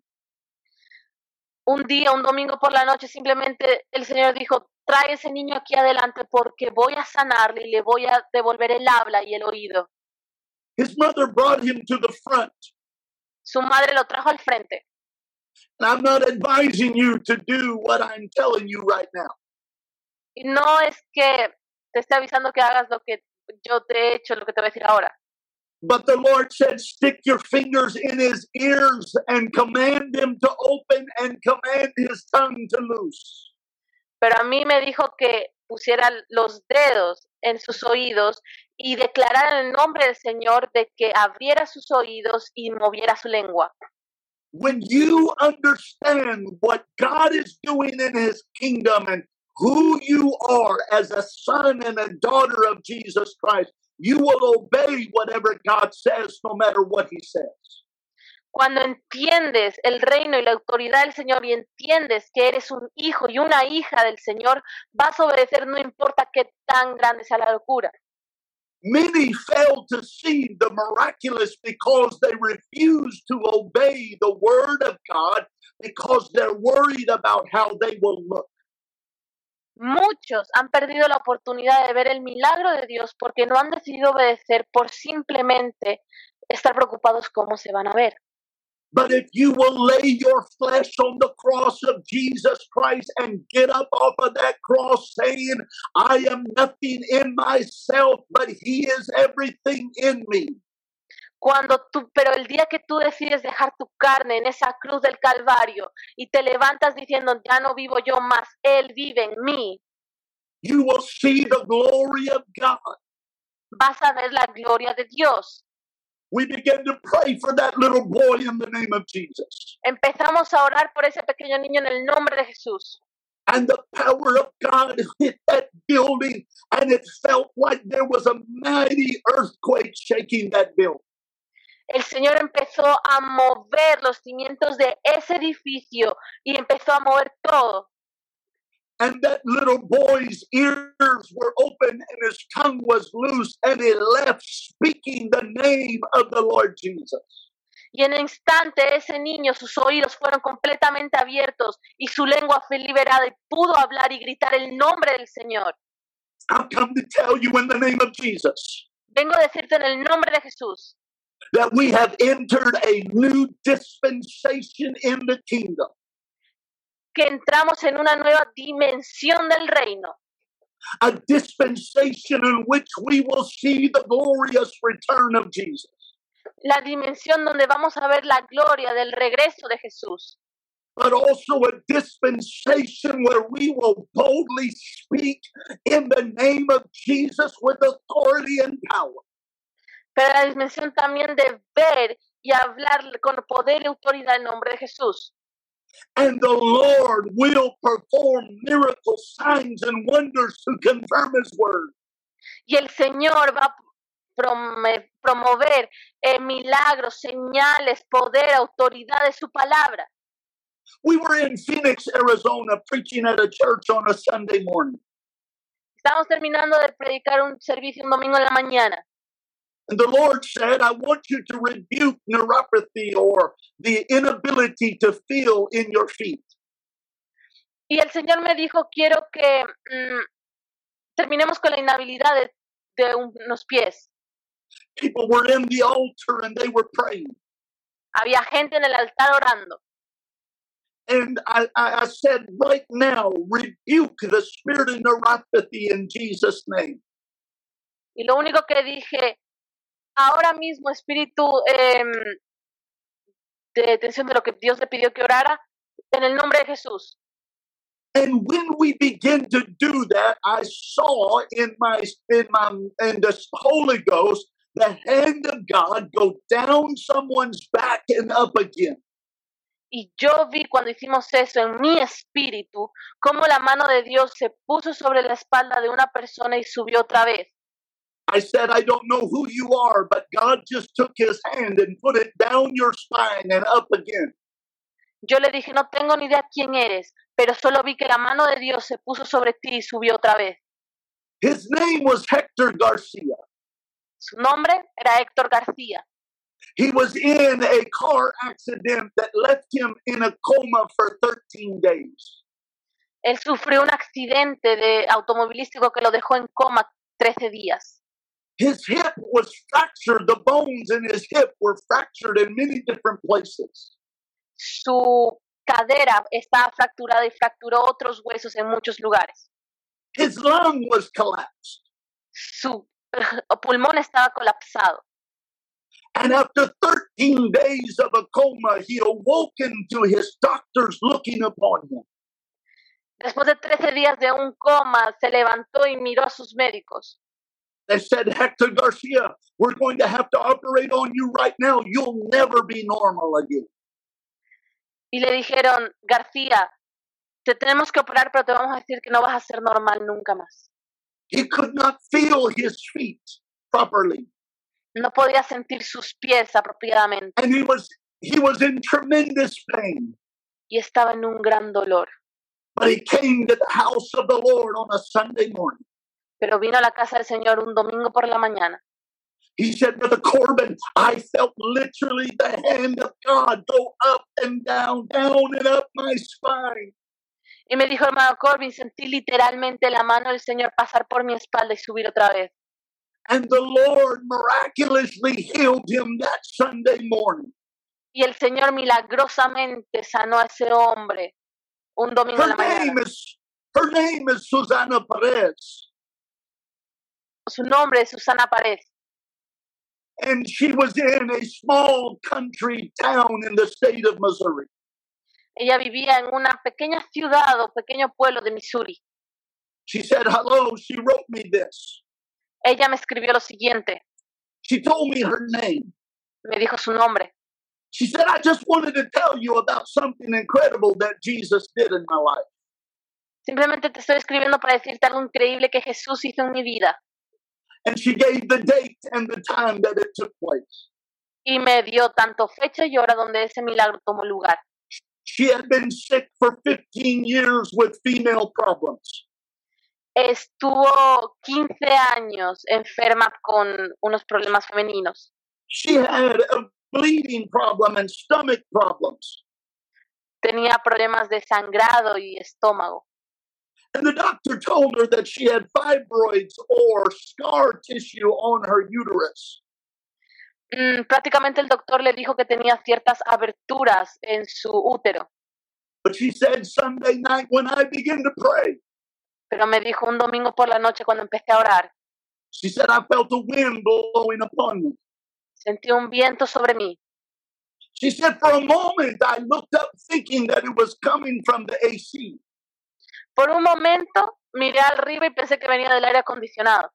Un día, un domingo por la noche, simplemente el Señor dijo, trae ese niño aquí adelante porque voy a sanarle y le voy a devolver el habla y el oído. His mother brought him to the front. Su madre lo trajo al frente. And I'm not advising you to do what I'm telling you right now. Y no es que te esté avisando que hagas lo que yo te he hecho, lo que te voy a decir ahora. But the Lord said, Stick your fingers in his ears and command him to open and command his tongue to loose. Pero a mí me dijo que pusiera los dedos en sus oídos y declarara en el nombre del Señor de que abriera sus oídos y moviera su lengua. When you understand what God is doing in his kingdom and who you are as a son and a daughter of Jesus Christ, you will obey whatever God says no matter what he says. Cuando entiendes el reino y la autoridad del Señor y entiendes que eres un hijo y una hija del Señor, vas a obedecer no importa qué tan grande sea la locura. Many fail to see the miraculous because they refuse to obey the word of God because they're worried about how they will look. Muchos han perdido la oportunidad de ver el milagro de Dios porque no han decidido obedecer por simplemente estar preocupados cómo se van a ver. But if you will lay your flesh on the cross of Jesus Christ and get up off of that cross saying, I am nothing in myself, but He is everything in me. Cuando tú, pero el día que tú decides dejar tu carne en esa cruz del Calvario y te levantas diciendo, ya no vivo yo más, Él vive en mí, You will see the glory of God. vas a ver la gloria de Dios. We begin to pray for that little boy in the name of Jesus. Empezamos a orar por ese pequeño niño en el nombre de Jesús. And the power of God hit that building, and it felt like there was a mighty earthquake shaking that building. El Señor empezó a mover los cimientos de ese edificio y empezó a mover todo. And that little boy's ears were open and his tongue was loose, and he left speaking the name of the Lord Jesus. Y en el instante ese niño, sus oídos fueron completamente abiertos y su lengua fue liberada y pudo hablar y gritar el nombre del Señor. I've come to tell you in the name of Jesus Vengo a decirte en el nombre de Jesús that we have entered a new dispensation in the kingdom. que entramos en una nueva dimensión del reino, a dispensation in which we will see the glorious return of Jesus. la dimensión donde vamos a ver la gloria del regreso de Jesús, But also a dispensation where we will boldly speak in the name of Jesus with authority and power. Pero la dimensión también de ver y hablar con poder y autoridad en nombre de Jesús. And the Lord will perform miracles, signs, and wonders to confirm His word. Y el Señor va a promover eh, milagros, señales, poder, autoridad de su palabra. We were in Phoenix, Arizona, preaching at a church on a Sunday morning. Estamos terminando de predicar un servicio un domingo en la mañana. And the Lord said, I want you to rebuke neuropathy or the inability to feel in your feet. Y el Señor me dijo, quiero que mm, terminemos con la inhabilidad de, de unos pies. People were in the altar and they were praying. Había gente en el altar orando. And I, I I said, right now, rebuke the spirit of neuropathy in Jesus' name. Y lo único que dije, ahora mismo, espíritu em, de tensión de lo que Dios le pidió que orara, en el nombre de Jesús. And when we begin to do that, I saw in my in my in the Holy Ghost the hand of God go down someone's back and up again. Y yo vi cuando hicimos eso en mi espíritu, cómo la mano de Dios se puso sobre la espalda de una persona y subió otra vez. I said, I don't know who you are, but God just took his hand and put it down your spine and up again. Yo le dije, no tengo ni idea quién eres, pero solo vi que la mano de Dios se puso sobre ti y subió otra vez. His name was Hector Garcia. Su nombre era Héctor García. He was in a car accident that left him in a coma for 13 days. Él sufrió un accidente de automovilístico que lo dejó en coma 13 días. His hip was fractured. The bones in his hip were fractured in many different places. Su cadera estaba fracturada y fracturó otros huesos en muchos lugares. His lung was collapsed. Su pulmón estaba colapsado. And after 13 days of a coma, he awoken to his doctors looking upon him. Después de 13 días de un coma, se levantó y miró a sus médicos. They said, Hector Garcia, we're going to have to operate on you right now. You'll never be normal again. Y le dijeron, García, te tenemos que operar, pero te vamos a decir que no vas a ser normal nunca más. He could not feel his feet properly. No podía sentir sus pies apropiadamente And he was he was in tremendous pain. y estaba en un gran dolor. But he came to the house of the Lord on a Sunday morning. Pero vino a la casa del Señor un domingo por la mañana. He said, Brother Corbin, I felt literally the hand of God go up and down, down and up my spine. Y me dijo, hermano Corbin, sentí literalmente la mano del Señor pasar por mi espalda y subir otra vez. And the Lord miraculously healed him that Sunday morning. Y el Señor milagrosamente sanó a ese hombre un domingo en Her la mañana. name is her name is Susana Perez. Su nombre es Susana Pared. And she was in a small country town in the state of Missouri. Ella vivía en una pequeña ciudad o pequeño pueblo de Missouri. She said, Hello, she wrote me this. Ella me escribió lo siguiente. She told me her name. Me dijo su nombre. She said, I just wanted to tell you about something incredible that Jesus did in my life. Simplemente te estoy escribiendo para decirte algo increíble que Jesús hizo en mi vida. And she gave the date and the time that it took place. Y me dio tanto fecha y hora donde ese milagro tomó lugar. She had been sick for 15 years with female problems. Estuvo 15 años enferma con unos problemas femeninos. She had a bleeding problem and stomach problems. Tenía problemas de sangrado y estómago. And the doctor told her that she had fibroids or scar tissue on her uterus. Mm, prácticamente el doctor le dijo que tenía ciertas aberturas en su útero, But she said Sunday night when I began to pray, pero me dijo un domingo por la noche cuando empecé a orar, she said, I felt a wind blowing upon me. sentí un viento sobre mí. She said, for a moment, I looked up thinking that it was coming from the AC. Por un momento miré arriba y pensé que venía del aire acondicionado.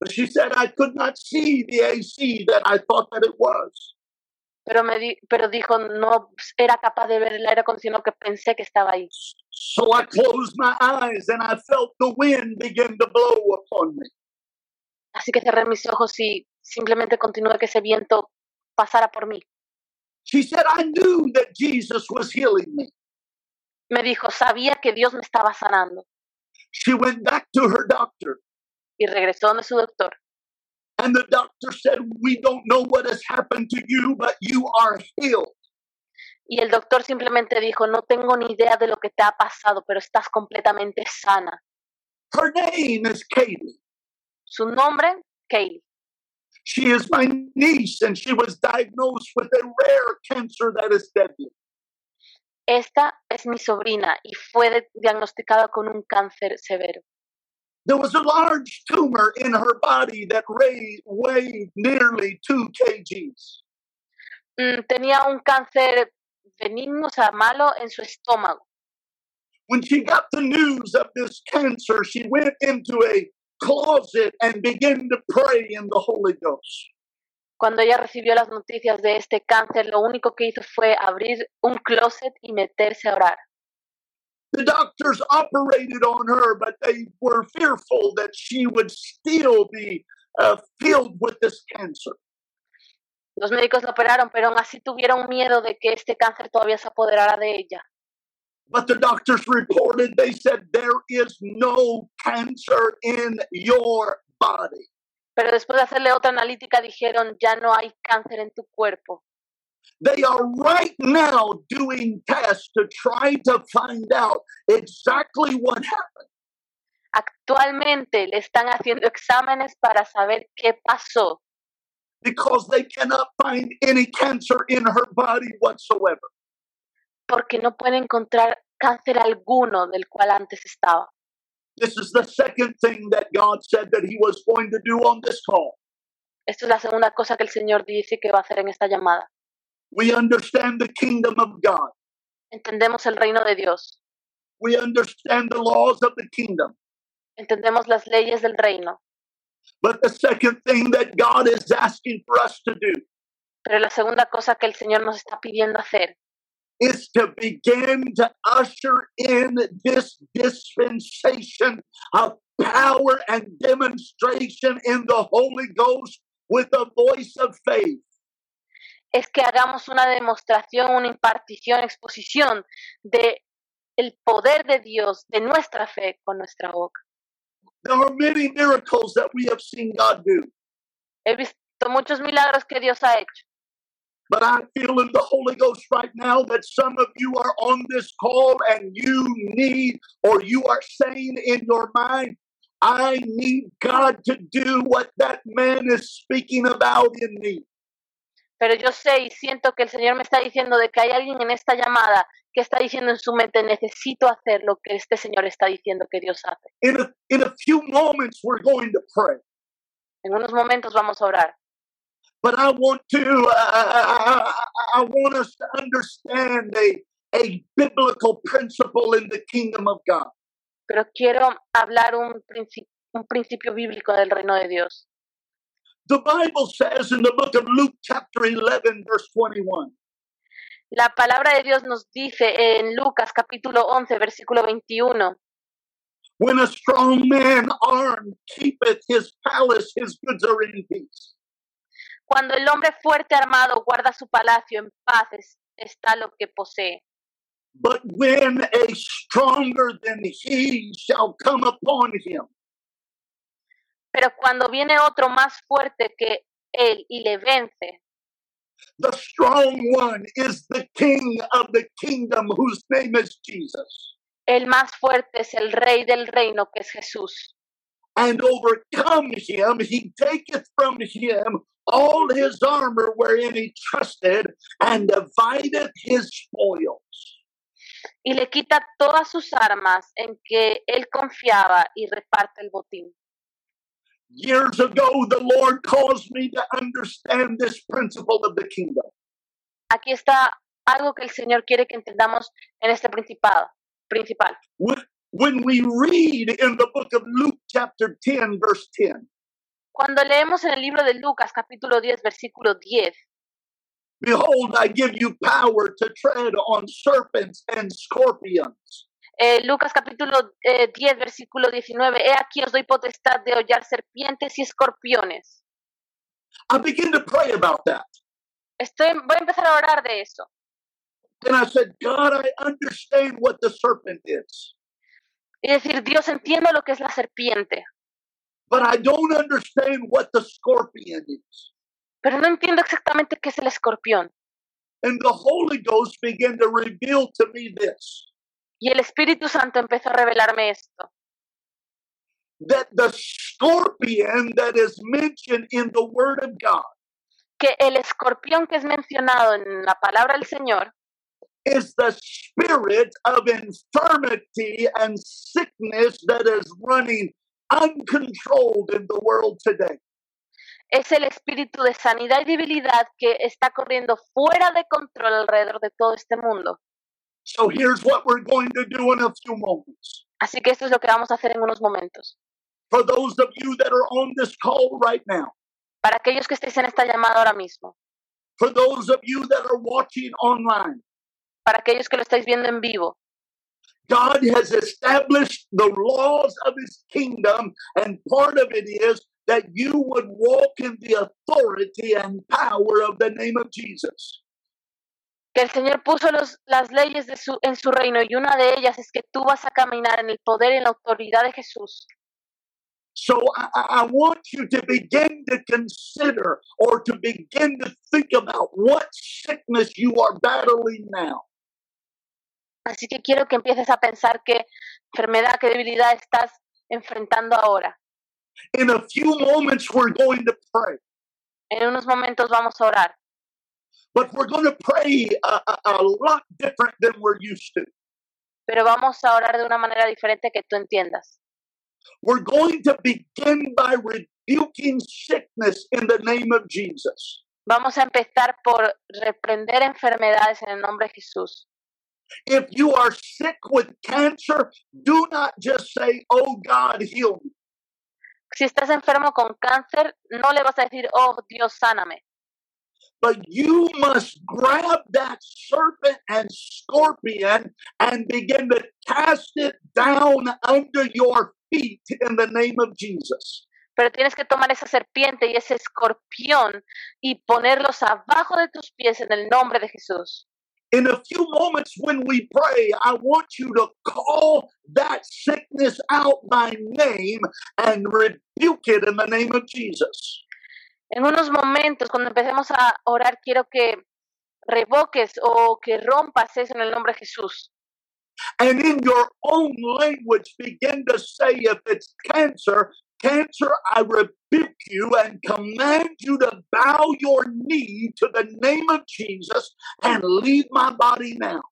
But she said, I could not see the AC that I thought that it was. Pero, me di- pero dijo, no era capaz de ver el aire acondicionado que pensé que estaba ahí. So I closed my eyes and I felt the wind begin to blow upon me. Así que cerré mis ojos y simplemente continué que ese viento pasara por mí. She said, I knew that Jesus was healing me. Me dijo, sabía que Dios me estaba sanando. She went back to her doctor, Y regresó donde su doctor. and the doctor said, We don't know what has happened to you, but you are healed. Y el doctor simplemente dijo, no tengo ni idea de lo que te ha pasado, pero estás completamente sana. Her name is Katie. Su nombre, Kaylee. She is my niece, and she was diagnosed with a rare cancer that is deadly. Esta es mi sobrina y fue diagnosticada con un cáncer severo. There was a large tumor in her body that weighed nearly two kgs. Mm, tenía un cáncer benigno, o sea, malo, en su estómago. When she got the news of this cancer, she went into a closet and began to pray in the Holy Ghost. Cuando ella recibió las noticias de este cáncer, lo único que hizo fue abrir un closet y meterse a orar. The doctors operated on her, but they were fearful that she would still be uh, filled with this cancer. Los médicos la operaron, pero aún así tuvieron miedo de que este cáncer todavía se apoderara de ella. But the doctors reported, they said, there is no cancer in your body. Pero después de hacerle otra analítica dijeron, ya no hay cáncer en tu cuerpo. They are right now doing tests to try to find out exactly what happened. Actualmente le están haciendo exámenes para saber qué pasó, because they cannot find any cancer in her body whatsoever. porque no pueden encontrar cáncer alguno del cual antes estaba. This is the second thing that God said that He was going to do on this call. Esto es la segunda cosa que el Señor dice que va a hacer en esta llamada. We understand the kingdom of God, Entendemos el reino de Dios, we understand the laws of the kingdom. entendemos las leyes del reino, But the second thing that God is asking for us to do pero la segunda cosa que el Señor nos está pidiendo hacer is to begin to usher in this dispensation of power and demonstration in the Holy Ghost with the voice of faith. es que hagamos una demostración, una impartición, exposición de el poder de Dios, de nuestra fe con nuestra boca. There are many miracles that we have seen God do, He visto muchos milagros que Dios ha hecho, but I feel in the Holy Ghost right now that some of you are on this call and you need, or you are saying in your mind, I need God to do what that man is speaking about in me. pero yo sé y siento que el Señor me está diciendo de que hay alguien en esta llamada que está diciendo en su mente, necesito hacer lo que este Señor está diciendo que Dios hace. In a, in a few moments, we're going to pray. En unos momentos vamos a orar, But I want to, uh, I, want us to understand a, a biblical principle in the kingdom of God. pero quiero hablar un principio, un principio bíblico del reino de Dios. The Bible says in the book of Luke, chapter 11, verse 21. La palabra de Dios nos dice en Lucas capítulo 11, versículo 21, When a strong man armed keepeth his palace, his goods are in peace. Cuando el hombre fuerte armado guarda su palacio en paz es- está lo que posee. But when a stronger than he shall come upon him, Pero cuando viene otro más fuerte que él y le vence, the strong one is the king of the kingdom, whose name is Jesus, el más fuerte es el rey del reino que es Jesús. and overcome him, he taketh from him all his armor wherein he trusted, and divided his spoils. Y le quita todas sus armas en que él confiaba y reparte el botín. Years ago, the Lord caused me to understand this principle of the kingdom. Aquí está algo que el Señor quiere que entendamos en este principado, principal. When, when we read in the book of Luke, chapter 10, verse 10, Cuando leemos en el libro de Lucas capítulo 10 versículo 10, Behold, I give you power to tread on serpents and scorpions. eh, Lucas capítulo eh, 10 versículo 19, he aquí os doy potestad de hollar serpientes y escorpiones. I begin to pray about that. Estoy, voy a empezar a orar de eso. And I said, God, I understand what the serpent is, Y decir, Dios, entiendo lo que es la serpiente, but I don't understand what the scorpion is. pero no entiendo exactamente qué es el escorpión. And the Holy Ghost began to reveal to me this Y el Espíritu Santo empezó a revelarme esto, that the scorpion that is mentioned in the Word of God que el escorpión que es mencionado en la palabra del Señor is the spirit of infirmity and sickness that is running uncontrolled in the world today. es el espíritu de sanidad y debilidad que está corriendo fuera de control alrededor de todo este mundo. So here's what we're going to do in a few moments. Así que esto es lo que vamos a hacer en unos momentos. For those of you that are on this call right now, Para aquellos que estéis en esta llamada ahora mismo, for those of you that are watching online, para aquellos que lo estáis viendo en vivo, God has established the laws of his kingdom, and part of it is that you would walk in the authority and power of the name of Jesus. que el Señor puso los- las leyes de su, en su reino y una de ellas es que tú vas a caminar en el poder y en la autoridad de Jesús. So I, I I want you to begin to consider or to begin to think about what sickness you are battling now. Así que quiero que empieces a pensar qué enfermedad, qué debilidad estás enfrentando ahora. In a few moments, we're going to pray, En unos momentos vamos a orar, but we're going to pray a, a, a lot different than we're used to. pero vamos a orar de una manera diferente que tú entiendas. We're going to begin by rebuking sickness in the name of Jesus. Vamos a empezar por reprender enfermedades en el nombre de Jesús. If you are sick with cancer, do not just say, Oh God, heal me. Si estás enfermo con cáncer, no le vas a decir, oh Dios, sáname. But you must grab that serpent and scorpion and begin to cast it down under your feet in the name of Jesus. Pero tienes que tomar esa serpiente y ese escorpión y ponerlos abajo de tus pies en el nombre de Jesús. In a few moments when we pray, I want you to call that sickness out by name and rebuke it in the name of Jesus. En unos momentos, cuando empecemos a orar, quiero que revoques o que rompas eso en el nombre de Jesús. And in your own language, begin to say, if it's cancer, cancer, I rebuke you and command you to bow your knee to the name of Jesus and leave my body now.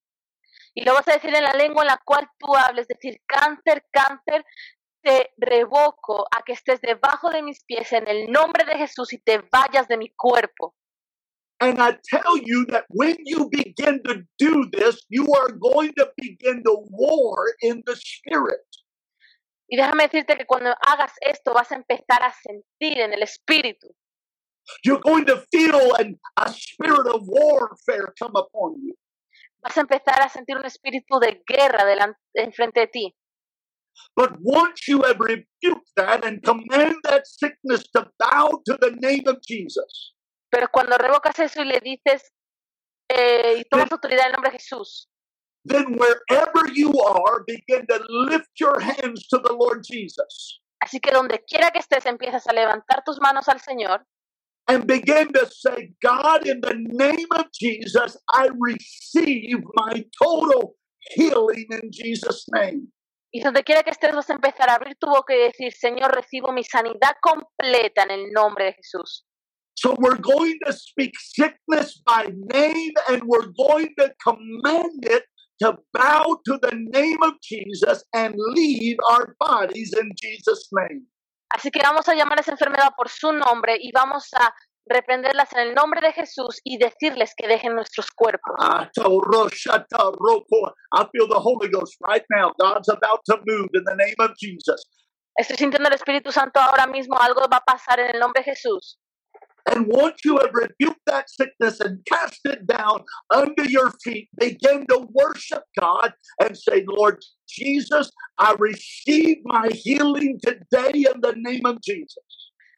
Y lo vas a decir en la lengua en la cual tú hables, decir, cáncer, cáncer, te revoco a que estés debajo de mis pies en el nombre de Jesús y te vayas de mi cuerpo. And I tell you that when you begin to do this, you are going to begin to war in the spirit. Y déjame decirte que cuando hagas esto vas a empezar a sentir en el espíritu. You're going to feel an, a spirit of warfare come upon you. Vas a empezar a sentir un espíritu de guerra delante, enfrente de ti. But once you have rebuked that and command that sickness to bow to the name of Jesus, Pero cuando revocas eso y le dices eh, y tomas autoridad en el nombre de Jesús, then wherever you are, begin to lift your hands to the Lord Jesus así que donde quiera que estés empiezas a levantar tus manos al Señor and begin to say, God, in the name of Jesus, I receive my total healing in Jesus' name. y donde quiera que estés vas a empezar a abrir tu boca y decir, Señor, recibo mi sanidad completa en el nombre de Jesús. So we're going to speak sickness by name and we're going to command it to bow to the name of Jesus and leave our bodies in Jesus' name. Así que vamos a llamar a esa enfermedad por su nombre y vamos a reprenderlas en el nombre de Jesús y decirles que dejen nuestros cuerpos. Atoroshataroko. I feel the Holy Ghost right now. God's about to move in the name of Jesus. Estoy sintiendo el Espíritu Santo ahora mismo, algo va a pasar en el nombre de Jesús. And once you have rebuked that sickness and cast it down under your feet, begin to worship God and say, Lord Jesus, I receive my healing today in the name of Jesus.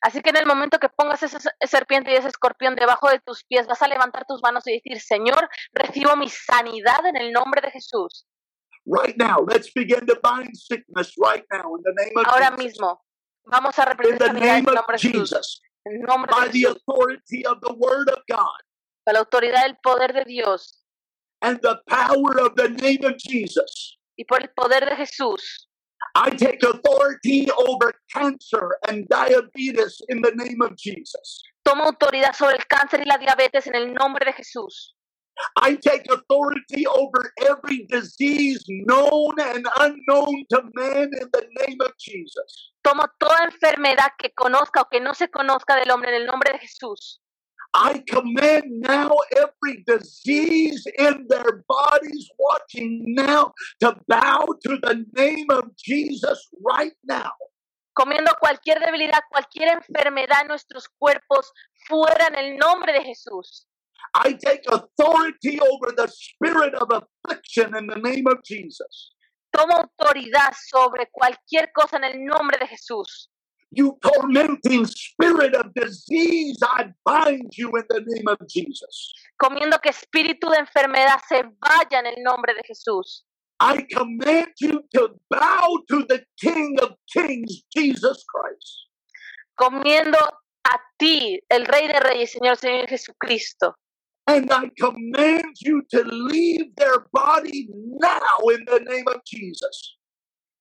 Así que en el momento que pongas esa serpiente y ese escorpión debajo de tus pies, vas a levantar tus manos y decir, Señor, recibo mi sanidad en el nombre de Jesús. Right now, let's begin to bind sickness right now in the name of Ahora Jesus. mismo, vamos a reprender sanidad en el nombre de Jesús. Jesus. En el nombre By the authority of the Word of God Con la autoridad del poder de Dios and the power of the name of Jesus. y por el poder de Jesús, I take authority over cancer and diabetes in the name of Jesus. tomo autoridad sobre el cáncer y la diabetes en el nombre de Jesús. I take authority over every disease known and unknown to man in the name of Jesus. Tomo toda enfermedad que conozca o que no se conozca del hombre en el nombre de Jesús. I command now every disease in their bodies watching now to bow to the name of Jesus right now. comiendo cualquier debilidad, cualquier enfermedad en nuestros cuerpos fuera en el nombre de Jesús. I take authority over the spirit of affliction in the name of Jesus. Tomo autoridad sobre cualquier cosa en el nombre de Jesús. You tormenting spirit of disease, I bind you in the name of Jesus. Comiendo que espíritu de enfermedad se vaya en el nombre de Jesús. I command you to bow to the King of Kings, Jesus Christ. Comiendo a ti, el Rey de Reyes, Señor, Señor Jesucristo. And I command you to leave their body now in the name of Jesus.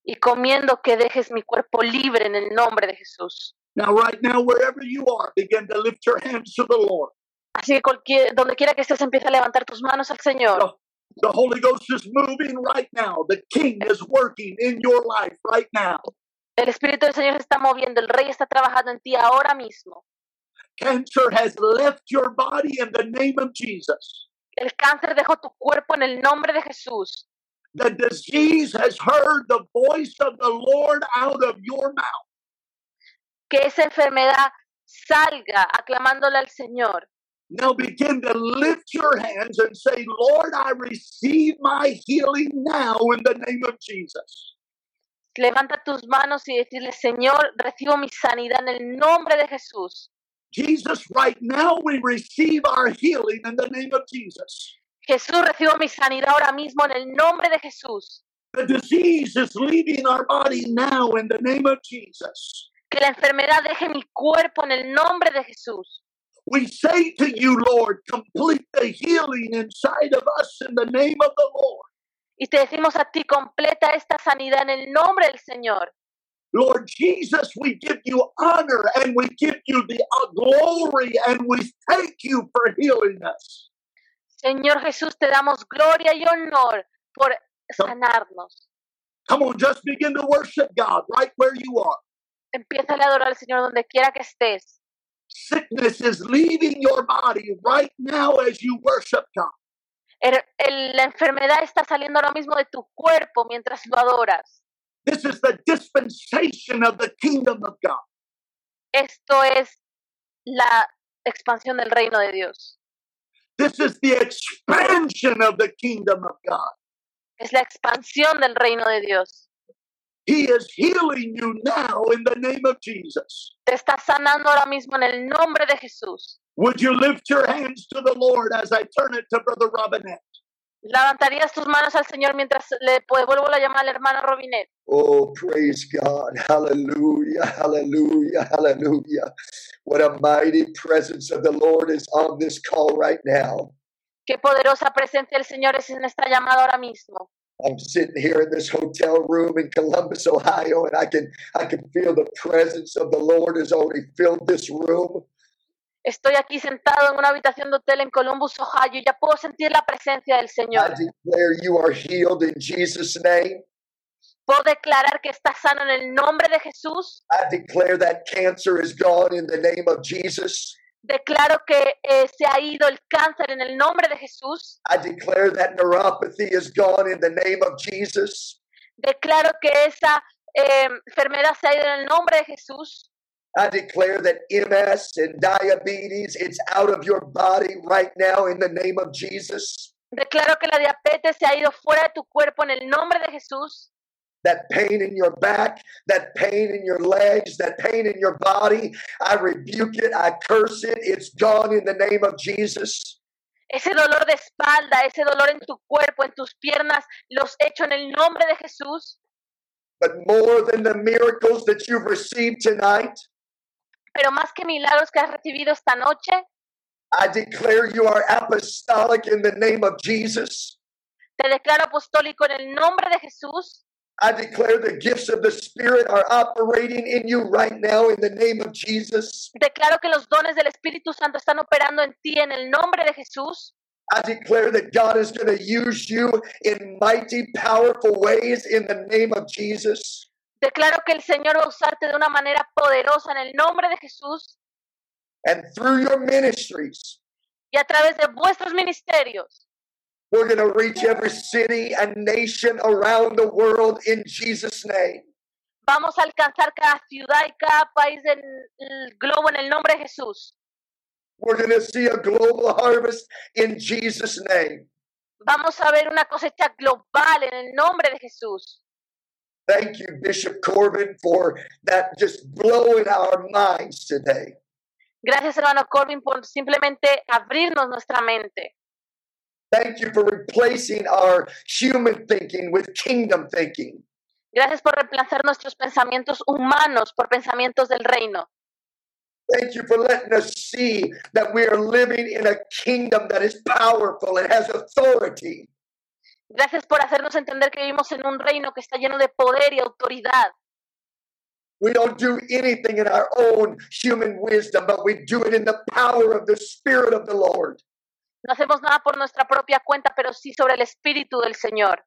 Y comiendo que dejes mi cuerpo libre en el nombre de Jesús. Now, right now, wherever you are, begin to lift your hands to the Lord. Así que cualquier, donde quiera que estés, empieza a levantar tus manos al Señor. The Holy Ghost is moving right now. The King is working in your life right now. El Espíritu del Señor se está moviendo, el Rey está trabajando en ti ahora mismo. Cancer has left your body in the name of Jesus. El cáncer dejó tu cuerpo en el nombre de Jesús. The disease has heard the voice of the Lord out of your mouth. Que esa enfermedad salga aclamándole al Señor. Now begin to lift your hands and say, Lord, I receive my healing now in the name of Jesus. Levanta tus manos y decirle, Señor, recibo mi sanidad en el nombre de Jesús. Jesus, right now we receive our healing in the name of Jesus. Jesús, recibo mi sanidad ahora mismo en el nombre de Jesús. The disease is leaving our body now in the name of Jesus. Que la enfermedad deje mi cuerpo en el nombre de Jesús. We say to you, Lord, complete the healing inside of us in the name of the Lord. Y te decimos a ti, completa esta sanidad en el nombre del Señor. Lord Jesus, we give you honor and we give you the glory and we thank you for healing us. Señor Jesús, te damos gloria y honor por sanarnos. Come on, just begin to worship God right where you are. Empieza a adorar al Señor donde quiera que estés. Sickness is leaving your body right now as you worship God. El- el- la enfermedad está saliendo ahora mismo de tu cuerpo mientras lo adoras. This is the dispensation of the kingdom of God. Esto es la expansión del reino de Dios. This is the expansion of the kingdom of God. Es la expansión del reino de Dios. He is healing you now in the name of Jesus. Te está sanando ahora mismo en el nombre de Jesús. Would you lift your hands to the Lord as I turn it to Brother Robinette? Levantarías tus manos al Señor mientras le devuelvo la llamada al hermano Robinet. Oh, praise God. Hallelujah. Hallelujah. Hallelujah. What a mighty presence of the Lord is on this call right now. Qué poderosa presencia del Señor es en esta llamada ahora mismo. I'm sitting here in this hotel room in Columbus, Ohio, and I can I can feel the presence of the Lord has already filled this room. Estoy aquí sentado en una habitación de hotel en Columbus, Ohio, y ya puedo sentir la presencia del I Señor. declare you are healed in Jesus' name. Puedo declarar que está sano en el nombre de Jesús. I declare that cancer is gone in the name of Jesus. Declaro que eh, se ha ido el cáncer en el nombre de Jesús. I declare that neuropathy is gone in the name of Jesus. Declaro que esa eh, enfermedad se ha ido en el nombre de Jesús. I declare that MS and diabetes, it's out of your body right now in the name of Jesus. Declaro que la diabetes se ha ido fuera de tu cuerpo en el nombre de Jesús. That pain in your back, that pain in your legs, that pain in your body, I rebuke it, I curse it, it's gone in the name of Jesus. Ese dolor de espalda, ese dolor en tu cuerpo, en tus piernas, los echo en el nombre de Jesús. But more than the miracles that you've received tonight, Pero más que milagros que has recibido esta noche, I declare you are apostolic in the name of Jesus. te declaro apostólico en el nombre de Jesús. I declare the gifts of the Spirit are operating in you right now in the name of Jesus. Declaro que los dones del Espíritu Santo están operando en ti en el nombre de Jesús. I declare that God is going to use you in mighty, powerful ways in the name of Jesus. Declaro que el Señor va a usarte de una manera poderosa en el nombre de Jesús And through your ministries, y a través de vuestros ministerios. we're going to reach every city and nation around the world in Jesus' name. Vamos a alcanzar cada ciudad y cada país del el globo en el nombre de Jesús. We're going to see a global harvest in Jesus' name. Vamos a ver una cosecha global en el nombre de Jesús. Thank you, Bishop Corbin, for that just blowing our minds today. Gracias, hermano Corbin, por simplemente abrirnos nuestra mente. Thank you for replacing our human thinking with kingdom thinking. Gracias por reemplazar nuestros pensamientos humanos por pensamientos del reino. Thank you for letting us see that we are living in a kingdom that is powerful and has authority. Gracias por hacernos entender que vivimos en un reino que está lleno de poder y autoridad. We don't do anything in our own human wisdom, but we do it in the power of the Spirit of the Lord. No hacemos nada por nuestra propia cuenta, pero sí sobre el Espíritu del Señor.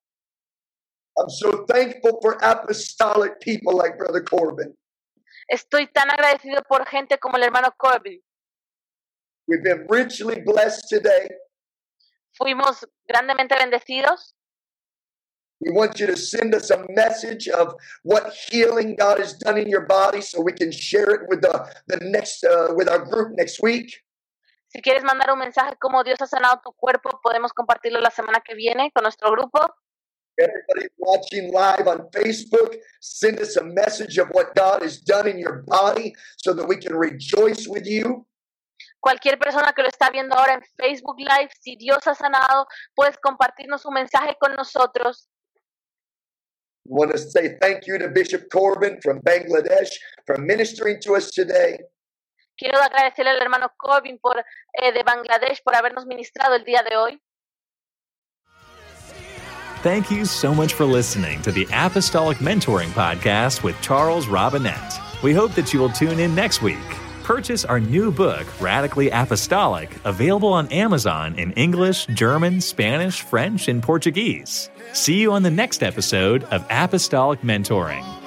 I'm so thankful for apostolic people like Brother Corbin. Estoy tan agradecido por gente como el hermano Corbin. We've been richly blessed today. Fuimos grandemente bendecidos. We want you to send us a message of what healing God has done in your body so we can share it with the, the next uh, with our group next week. Si quieres mandar un mensaje como Dios ha sanado tu cuerpo, podemos compartirlo la semana que viene con nuestro grupo. Everybody watching live on Facebook, send us a message of what God has done in your body so that we can rejoice with you. Cualquier persona que lo está viendo ahora en Facebook Live, si Dios ha sanado, puedes compartirnos un mensaje con nosotros. We want to say thank you to Bishop Corbin from Bangladesh for ministering to us today. Quiero agradecerle al hermano Corbin por, eh, de Bangladesh por habernos ministrado el día de hoy. Thank you so much for listening to the Apostolic Mentoring Podcast with Charles Robinette. We hope that you will tune in next week. Purchase our new book, Radically Apostolic, available on Amazon in English, German, Spanish, French, and Portuguese. See you on the next episode of Apostolic Mentoring.